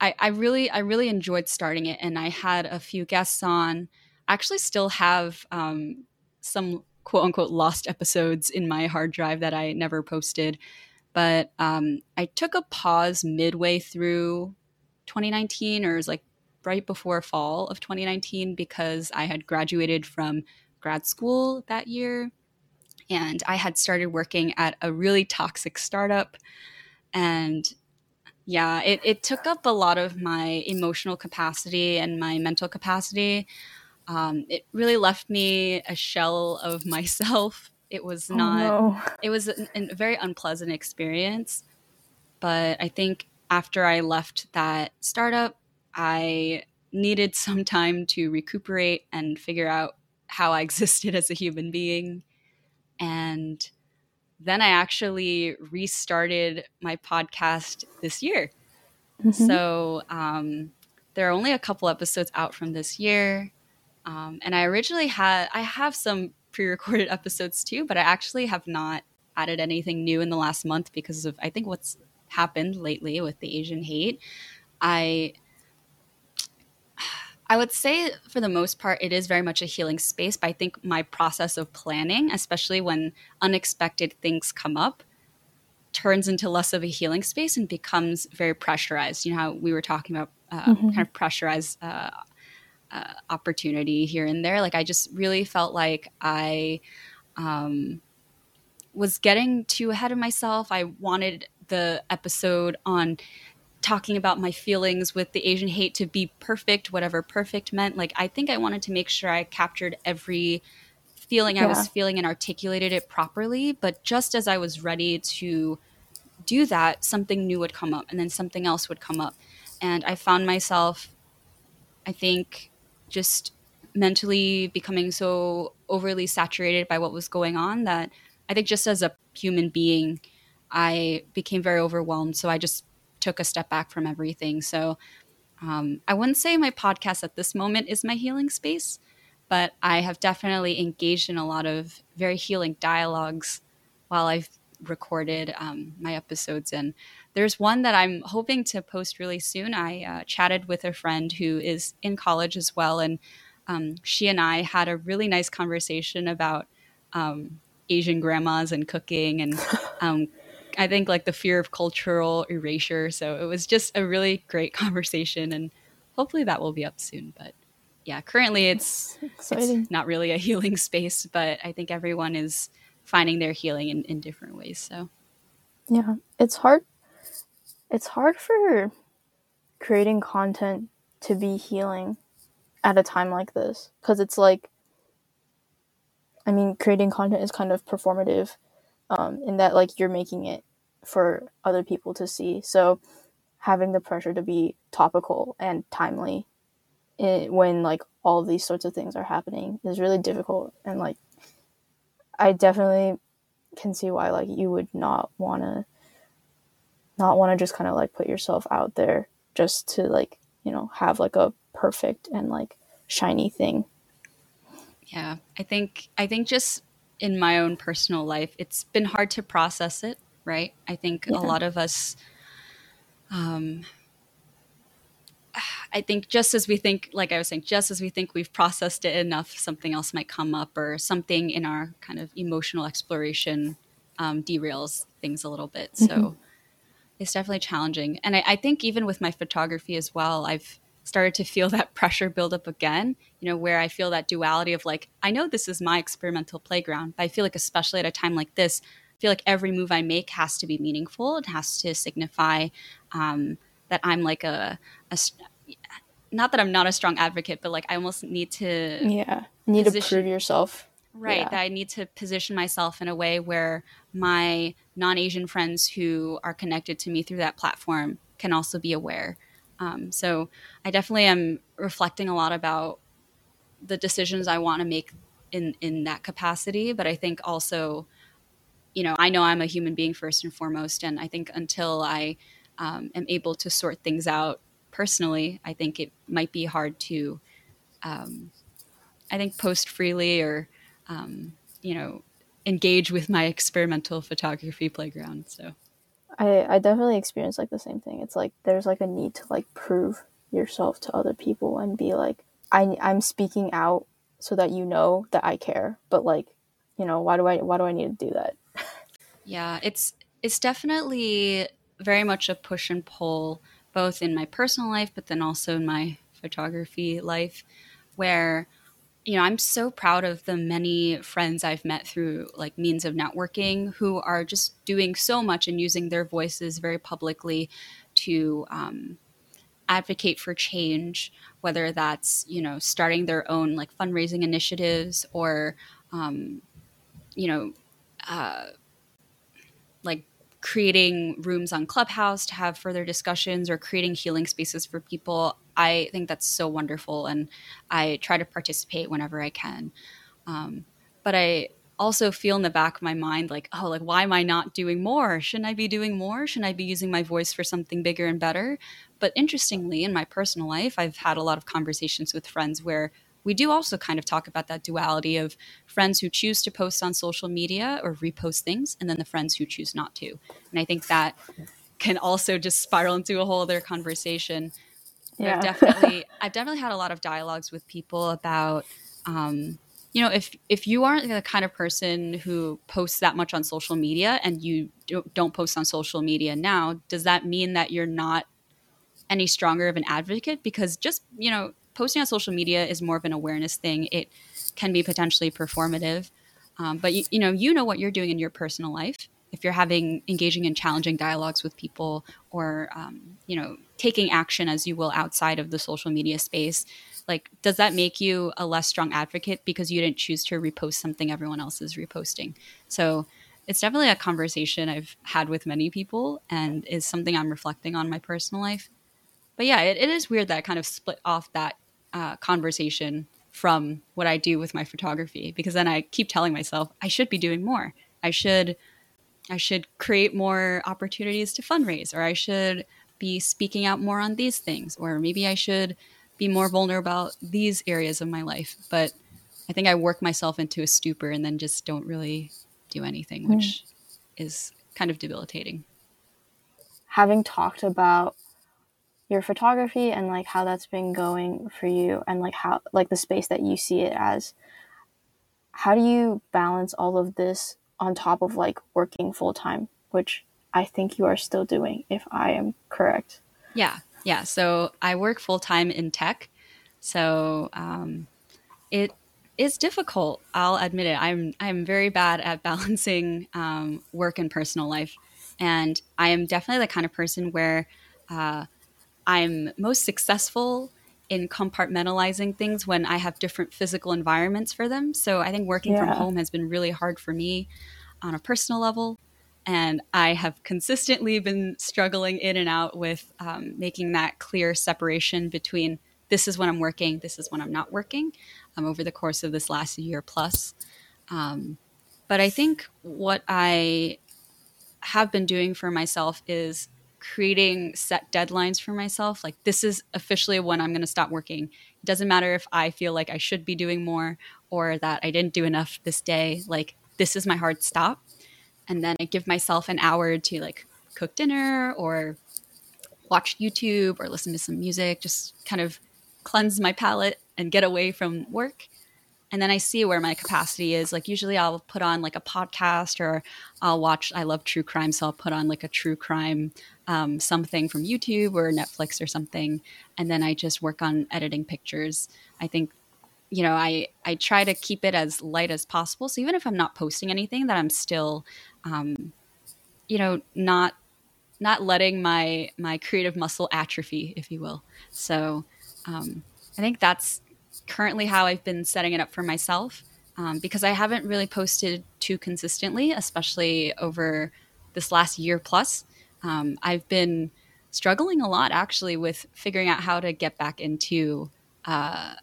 I, I really I really enjoyed starting it and I had a few guests on I actually still have um, some quote unquote lost episodes in my hard drive that I never posted. But um, I took a pause midway through 2019, or it was like right before fall of 2019, because I had graduated from grad school that year. And I had started working at a really toxic startup. And yeah, it, it took up a lot of my emotional capacity and my mental capacity. Um, it really left me a shell of myself. It was not. Oh, no. It was a, a very unpleasant experience. But I think after I left that startup, I needed some time to recuperate and figure out how I existed as a human being. And then I actually restarted my podcast this year. Mm-hmm. So um, there are only a couple episodes out from this year. Um, and I originally had, I have some pre recorded episodes too, but I actually have not added anything new in the last month because of, I think, what's happened lately with the Asian hate. I, I would say for the most part, it is very much a healing space, but I think my process of planning, especially when unexpected things come up, turns into less of a healing space and becomes very pressurized. You know how we were talking about uh, mm-hmm. kind of pressurized uh, uh, opportunity here and there. Like I just really felt like I um, was getting too ahead of myself. I wanted the episode on talking about my feelings with the Asian hate to be perfect, whatever perfect meant. Like I think I wanted to make sure I captured every feeling yeah. I was feeling and articulated it properly. But just as I was ready to do that, something new would come up and then something else would come up. And I found myself, I think, just mentally becoming so overly saturated by what was going on that I think just as a human being, I became very overwhelmed. So I just took a step back from everything. So um, I wouldn't say my podcast at this moment is my healing space, but I have definitely engaged in a lot of very healing dialogues while I've recorded um, my episodes. And there's one that I'm hoping to post really soon. I uh, chatted with a friend who is in college as well, and um, she and I had a really nice conversation about um, Asian grandmas and cooking, and um, I think like the fear of cultural erasure. So it was just a really great conversation, and hopefully that will be up soon. But yeah, currently it's, it's not really a healing space, but I think everyone is finding their healing in, in different ways. So yeah, it's hard. It's hard for creating content to be healing at a time like this because it's like I mean, creating content is kind of performative um, in that like you're making it for other people to see. So having the pressure to be topical and timely it, when like all these sorts of things are happening is really difficult. And like I definitely can see why like you would not want to not want to just kind of like put yourself out there just to like you know have like a perfect and like shiny thing. Yeah. I think i think just in my own personal life it's been hard to process it right i think yeah. a lot of us um I think just as we think, like I was saying, just as we think we've processed it enough, something else might come up or something in our kind of emotional exploration um, derails things a little bit. Mm-hmm. So it's definitely challenging. And I, I, think even with my photography as well, I've started to feel that pressure build up again, you know, where I feel that duality of like, I know this is my experimental playground, but I feel like, especially at a time like this, feel like every move I make has to be meaningful. It has to signify um, that I'm like a, a, not that I'm not a strong advocate, but like I almost need to, yeah, need position, to prove yourself. Right. Yeah. That I need to position myself in a way where my non Asian friends who are connected to me through that platform can also be aware. Um, so I definitely am reflecting a lot about the decisions I want to make in in that capacity. But I think also, you know, I know I'm a human being first and foremost, and I think until I um, am able to sort things out personally, I think it might be hard to, um, I think, post freely or, um, you know, engage with my experimental photography playground. So I, I definitely experience like the same thing. It's like there's like a need to like prove yourself to other people and be like I I'm speaking out so that you know that I care. But like, you know, why do I why do I need to do that? Yeah, it's it's definitely very much a push and pull both in my personal life but then also in my photography life where you know, I'm so proud of the many friends I've met through like means of networking who are just doing so much and using their voices very publicly to um, advocate for change, whether that's, you know, starting their own like fundraising initiatives or, um, you know, uh, like creating rooms on Clubhouse to have further discussions or creating healing spaces for people. I think that's so wonderful, and I try to participate whenever I can. Um, but I also feel in the back of my mind like, oh, like why am I not doing more? Shouldn't I be doing more? Shouldn't I be using my voice for something bigger and better? But interestingly, in my personal life, I've had a lot of conversations with friends where we do also kind of talk about that duality of friends who choose to post on social media or repost things, and then the friends who choose not to. And I think that can also just spiral into a whole other conversation. Yeah. I've definitely, I've definitely had a lot of dialogues with people about, um, you know, if if you aren't the kind of person who posts that much on social media and you don't post on social media now, does that mean that you're not any stronger of an advocate? Because just you know, posting on social media is more of an awareness thing. It can be potentially performative, um, but you, you know you know what you're doing in your personal life. If you're having engaging in challenging dialogues with people, or um, you know taking action as you will outside of the social media space, like does that make you a less strong advocate because you didn't choose to repost something everyone else is reposting? So it's definitely a conversation I've had with many people and is something I'm reflecting on my personal life. But yeah, it, it is weird that I kind of split off that uh, conversation from what I do with my photography because then I keep telling myself I should be doing more. I should I should create more opportunities to fundraise or I should be speaking out more on these things or maybe I should be more vulnerable about these areas of my life. But I think I work myself into a stupor and then just don't really do anything, which mm. is kind of debilitating. Having talked about your photography and like how that's been going for you and like how like the space that you see it as. How do you balance all of this on top of like working full time which i think you are still doing if i am correct? Yeah yeah. So i work full time in tech. So um, it is difficult i'll admit it. I'm i'm very bad at balancing um, work and personal life. And i am definitely the kind of person where uh, I'm most successful in compartmentalizing things when I have different physical environments for them. So I think working yeah. from home has been really hard for me on a personal level. And I have consistently been struggling in and out with um, making that clear separation between this is when I'm working, this is when I'm not working um, over the course of this last year plus. Um, but I think what I have been doing for myself is creating set deadlines for myself. Like, this is officially when I'm going to stop working. It doesn't matter if I feel like I should be doing more or that I didn't do enough this day. Like, this is my hard stop. And then I give myself an hour to like cook dinner or watch YouTube or listen to some music, just kind of cleanse my palate and get away from work and then I see where my capacity is. Like usually I'll put on like a podcast or I'll watch. I love true crime, so I'll put on like a true crime um, something from YouTube or Netflix or something, and then I just work on editing pictures. I think you know I I try to keep it as light as possible. So even if I'm not posting anything, that I'm still um, you know not not letting my my creative muscle atrophy, if you will. So um, I think that's currently how I've been setting it up for myself um, because I haven't really posted too consistently, especially over this last year plus. Um, I've been struggling a lot actually with figuring out how to get back into, uh,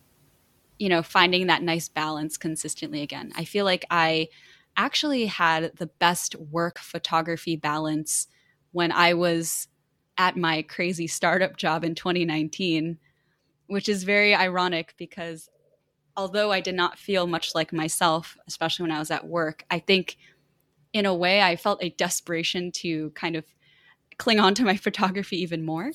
you know, finding that nice balance consistently again. I feel like I actually had the best work photography balance when I was at my crazy startup job in 2019 which is very ironic because although I did not feel much like myself, especially when I was at work, I think in a way I felt a desperation to kind of cling on to my photography even more.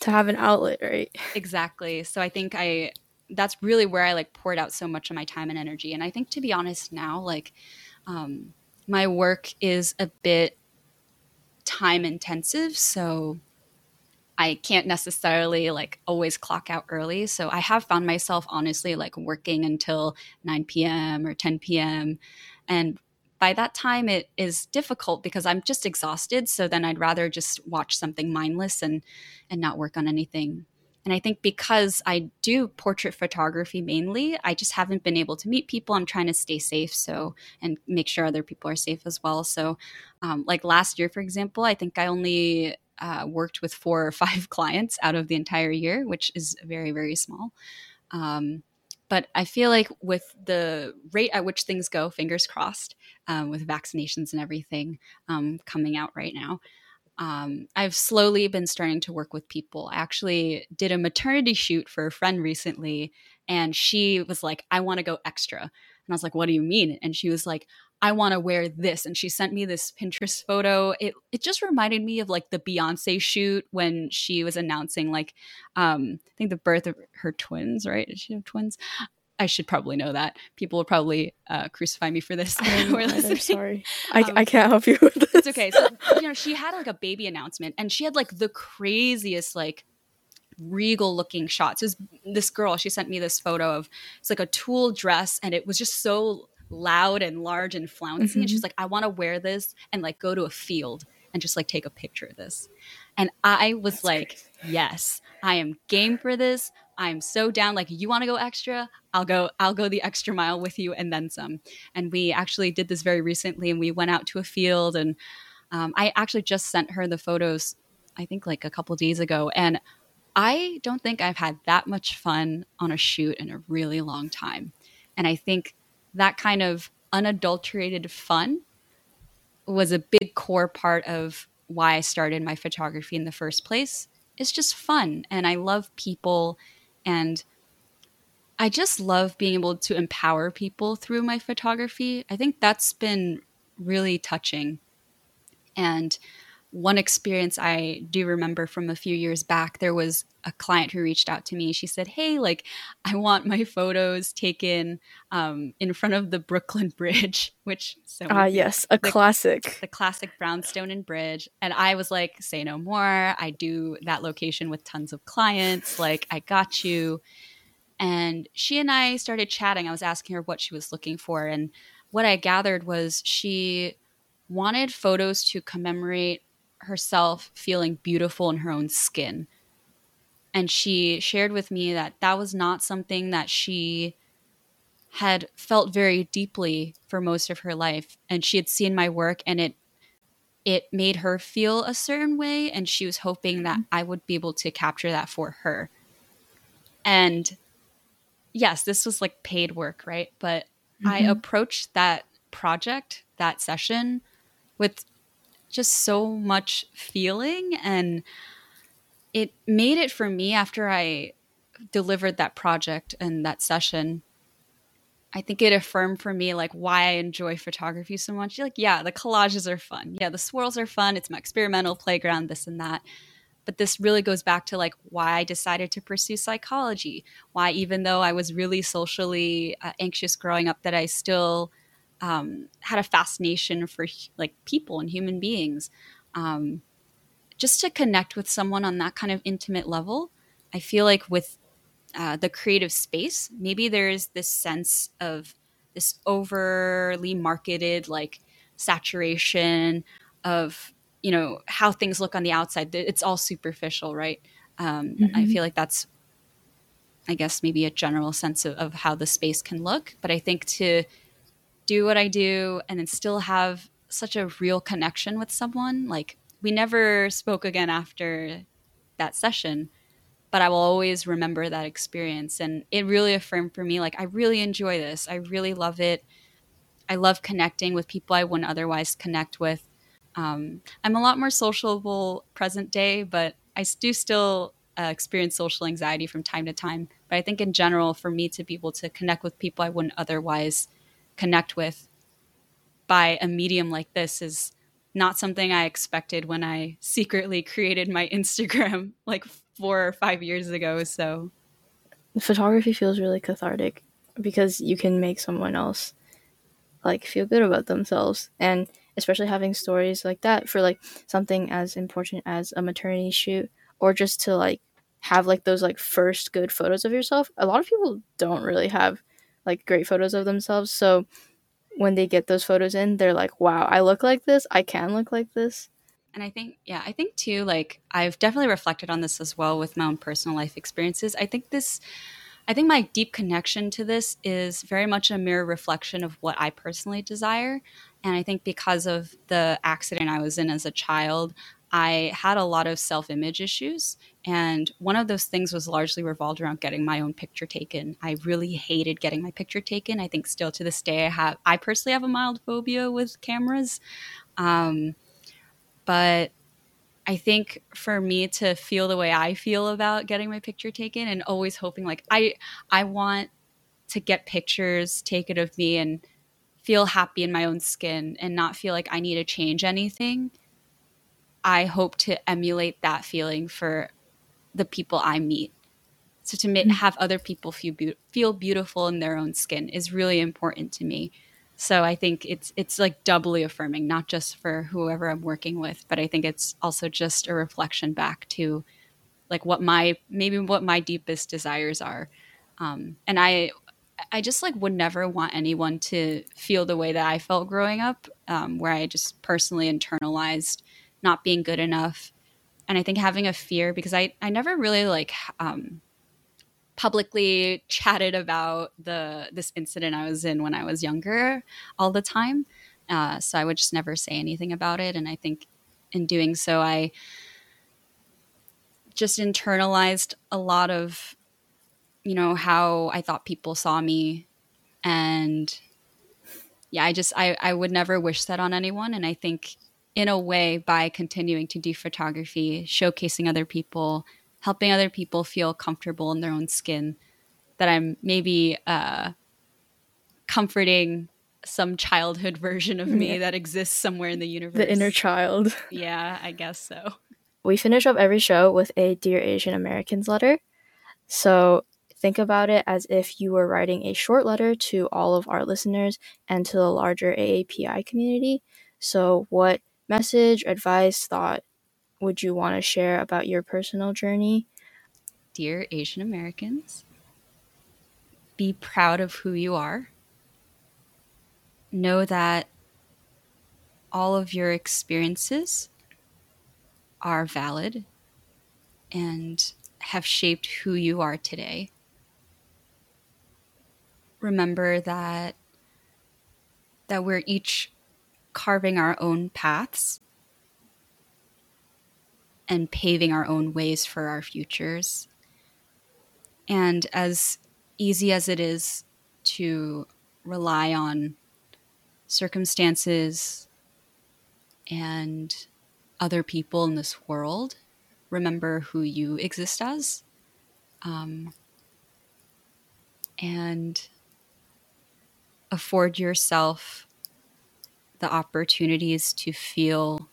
To have an outlet, right? Exactly. So I think I that's really where I like poured out so much of my time and energy. And I think to be honest now, like um, my work is a bit time intensive. So I can't necessarily like always clock out early. So I have found myself honestly like working until 9 p.m. or 10 p.m. And by that time it is difficult because I'm just exhausted. So then I'd rather just watch something mindless and and not work on anything. And I think because I do portrait photography mainly, I just haven't been able to meet people. I'm trying to stay safe, so and make sure other people are safe as well. So, um, like last year, for example, I think I only uh, worked with four or five clients out of the entire year, which is very, very small. Um, but I feel like with the rate at which things go, fingers crossed, um, with vaccinations and everything um, coming out right now, um, I've slowly been starting to work with people. I actually did a maternity shoot for a friend recently, and she was like, I want to go extra. And I was like, What do you mean? And she was like, I want to wear this. And she sent me this Pinterest photo. It it just reminded me of like the Beyonce shoot when she was announcing like um I think the birth of her twins, right? Did she have twins? I should probably know that. People will probably uh, crucify me for this. I'm sorry. I, um, I can't help you with this. It's okay. So, you know, she had like a baby announcement and she had like the craziest, like, regal looking shots. It was this girl, she sent me this photo of it's like a tulle dress and it was just so loud and large and flouncy. Mm-hmm. And she's like, I want to wear this and like go to a field and just like take a picture of this. And I was That's like, crazy. yes, I am game for this. I'm so down. Like, you want to go extra? I'll go, I'll go the extra mile with you and then some. And we actually did this very recently and we went out to a field and um, I actually just sent her the photos, I think like a couple days ago. And I don't think I've had that much fun on a shoot in a really long time. And I think that kind of unadulterated fun was a big core part of why I started my photography in the first place. It's just fun and I love people and I just love being able to empower people through my photography. I think that's been really touching. And one experience I do remember from a few years back, there was a client who reached out to me. She said, Hey, like, I want my photos taken um, in front of the Brooklyn Bridge, which so ah, uh, yes, a the, classic, the classic brownstone and bridge. And I was like, Say no more. I do that location with tons of clients. Like, I got you. And she and I started chatting. I was asking her what she was looking for. And what I gathered was she wanted photos to commemorate herself feeling beautiful in her own skin. And she shared with me that that was not something that she had felt very deeply for most of her life and she had seen my work and it it made her feel a certain way and she was hoping that I would be able to capture that for her. And yes, this was like paid work, right? But mm-hmm. I approached that project, that session with just so much feeling and it made it for me after I delivered that project and that session. I think it affirmed for me like why I enjoy photography so much. Like, yeah, the collages are fun. Yeah, the swirls are fun. It's my experimental playground, this and that. But this really goes back to like why I decided to pursue psychology. Why, even though I was really socially uh, anxious growing up, that I still um, had a fascination for like people and human beings. Um, just to connect with someone on that kind of intimate level, I feel like with uh, the creative space, maybe there's this sense of this overly marketed like saturation of you know how things look on the outside. It's all superficial, right? Um, mm-hmm. I feel like that's, I guess, maybe a general sense of, of how the space can look. But I think to do what I do and then still have such a real connection with someone, like we never spoke again after that session but i will always remember that experience. And it really affirmed for me like i really enjoy this. I really love it. I love connecting with people i wouldn't otherwise connect with. Um, i'm a lot more sociable present day but i do still uh, experience social anxiety from time to time. But i think in general for me to be able to connect with people i wouldn't otherwise connect with by a medium like this is not something I expected when I secretly created my Instagram like four or five years ago. So, photography feels really cathartic because you can make someone else like feel good about themselves, and especially having stories like that for like something as important as a maternity shoot, or just to like have like those like first good photos of yourself. A lot of people don't really have like great photos of themselves, so when they get those photos in, they're like, wow, I look like this. I can look like this. And I think, yeah, I think too, like, I've definitely reflected on this as well with my own personal life experiences. I think this, I think my deep connection to this is very much a mirror reflection of what I personally desire. And I think because of the accident I was in as a child, I had a lot of self image issues. And one of those things was largely revolved around getting my own picture taken. I really hated getting my picture taken. I think still to this day, I have, I personally have a mild phobia with cameras. Um, but I think for me to feel the way I feel about getting my picture taken and always hoping like I, I want to get pictures taken of me and feel happy in my own skin and not feel like I need to change anything I hope to emulate that feeling for the people I meet. So to mm-hmm. have other people feel be- feel beautiful in their own skin is really important to me. So I think it's it's like doubly affirming, not just for whoever I'm working with, but I think it's also just a reflection back to like what my maybe what my deepest desires are. Um, and I I just like would never want anyone to feel the way that I felt growing up, um, where I just personally internalized not being good enough. And i think having a fear because i i never really like um publicly chatted about the this incident i was in when i was younger all the time. Uh, so i would just never say anything about it. And i think in doing so i just internalized a lot of you know how i thought people saw me. And yeah i just i i would never wish that on anyone. And i think in a way by continuing to do photography, showcasing other people, helping other people feel comfortable in their own skin, that I'm maybe uh, comforting some childhood version of me yeah. that exists somewhere in the universe. The inner child. Yeah, I guess so. We finish up every show with a Dear Asian Americans letter. So think about it as if you were writing a short letter to all of our listeners and to the larger AAPI community. So, what message, advice, thought would you want to share about your personal journey? Dear Asian Americans, be proud of who you are. Know that all of your experiences are valid and have shaped who you are today. Remember that that we're each carving our own paths and paving our own ways for our futures. And as easy as it is to rely on circumstances and other people in this world remember who you exist as. Um, and afford yourself the opportunities to feel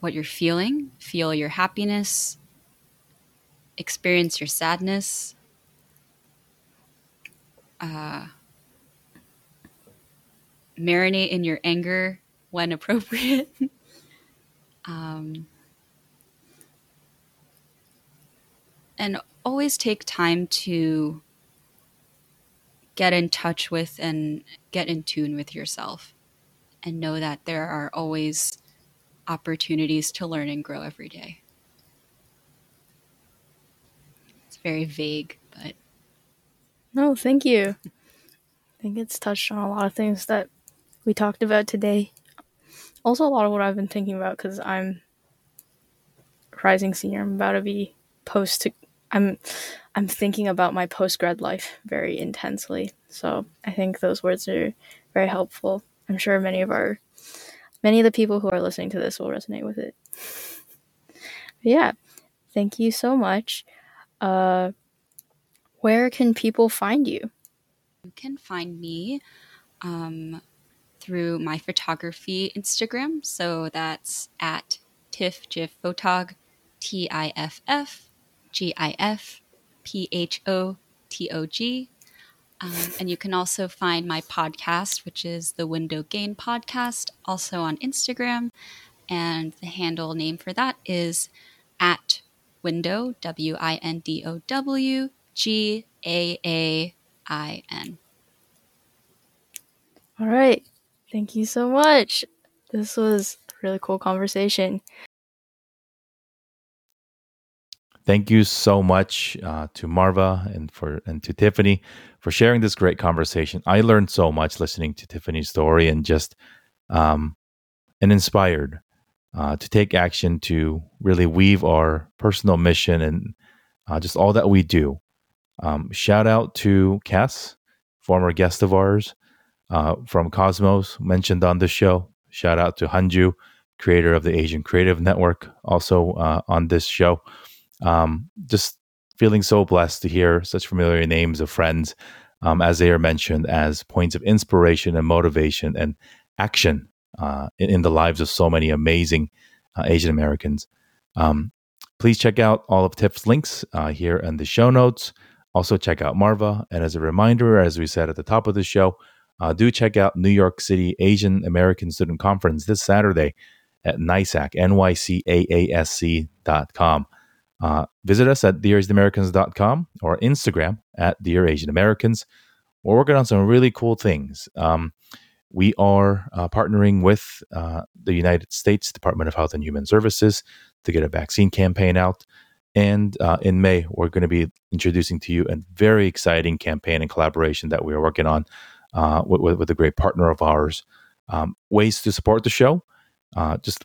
what you're feeling, feel your happiness, experience your sadness. Uh, marinate in your anger when appropriate. um, and always take time to get in touch with and get in tune with yourself and know that there are always opportunities to learn and grow every day. It's very vague, but. No, thank you. I think it's touched on a lot of things that we talked about today. Also, a lot of what I've been thinking about because I'm rising senior. I'm about to be post. I'm I'm thinking about my post grad life very intensely. So I think those words are very helpful. I'm sure many of our many of the people who are listening to this will resonate with it. But yeah, thank you so much. Uh, where can people find you? You can find me um, through my photography Instagram. So that's at Tiff Gif Photog, T I F F G I F P H O T O G. Um, and you can also find my podcast, which is the Window Gain Podcast, also on Instagram. And the handle name for that is at Window, W I N D O W G A A I N. All right. Thank you so much. This was a really cool conversation. Thank you so much uh, to Marva and for and to Tiffany for sharing this great conversation. I learned so much listening to Tiffany's story and just um, and inspired uh, to take action to really weave our personal mission and uh, just all that we do. Um, shout out to Cass, former guest of ours uh, from Cosmos, mentioned on the show. Shout out to Hanju, creator of the Asian Creative Network, also uh, on this show. Um, just feeling so blessed to hear such familiar names of friends um, as they are mentioned as points of inspiration and motivation and action uh, in, in, the lives of so many amazing uh, Asian Americans. Um, please check out all of Tiff's links uh, here in the show notes. Also, check out Marva. And as a reminder, as we said at the top of the show, uh, do check out New York City Asian American Student Conference this Saturday at NYCAASC, N-Y-C-A-A-S-C.com. Uh, visit us at dearasianamericans.com or Instagram at Dear Asian Americans. We're working on some really cool things. Um, we are uh, partnering with uh, the United States Department of Health and Human Services to get a vaccine campaign out. And uh, in May, we're going to be introducing to you a very exciting campaign and collaboration that we are working on uh, with, with, a great partner of ours. Um, ways to support the show uh, just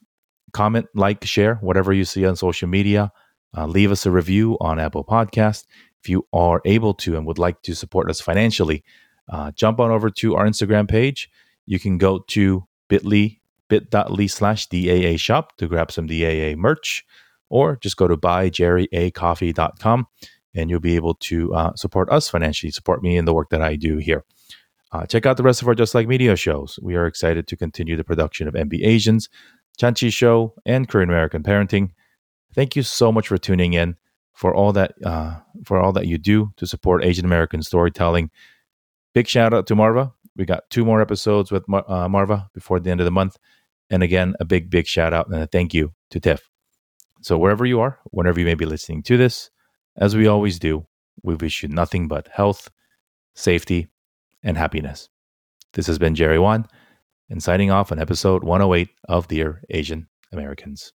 comment, like, share, whatever you see on social media. Uh, leave us a review on Apple Podcast. If you are able to and would like to support us financially, uh, jump on over to our Instagram page. You can go to bit.ly, bit.ly slash DAA shop to grab some DAA merch, or just go to buyjerryacoffee.com and you'll be able to uh, support us financially, support me in the work that I do here. Uh, check out the rest of our Just Like Media shows. We are excited to continue the production of MB Asians, Chanchi Show, and Korean American Parenting. Thank you so much for tuning in for all that uh, for all that you do to support Asian American storytelling. Big shout out to Marva. We got two more episodes with Mar- uh, Marva before the end of the month, and again a big big shout out and a thank you to Tiff. So wherever you are, whenever you may be listening to this, as we always do, we wish you nothing but health, safety, and happiness. This has been Jerry Won, and signing off on episode 108 of Dear Asian Americans.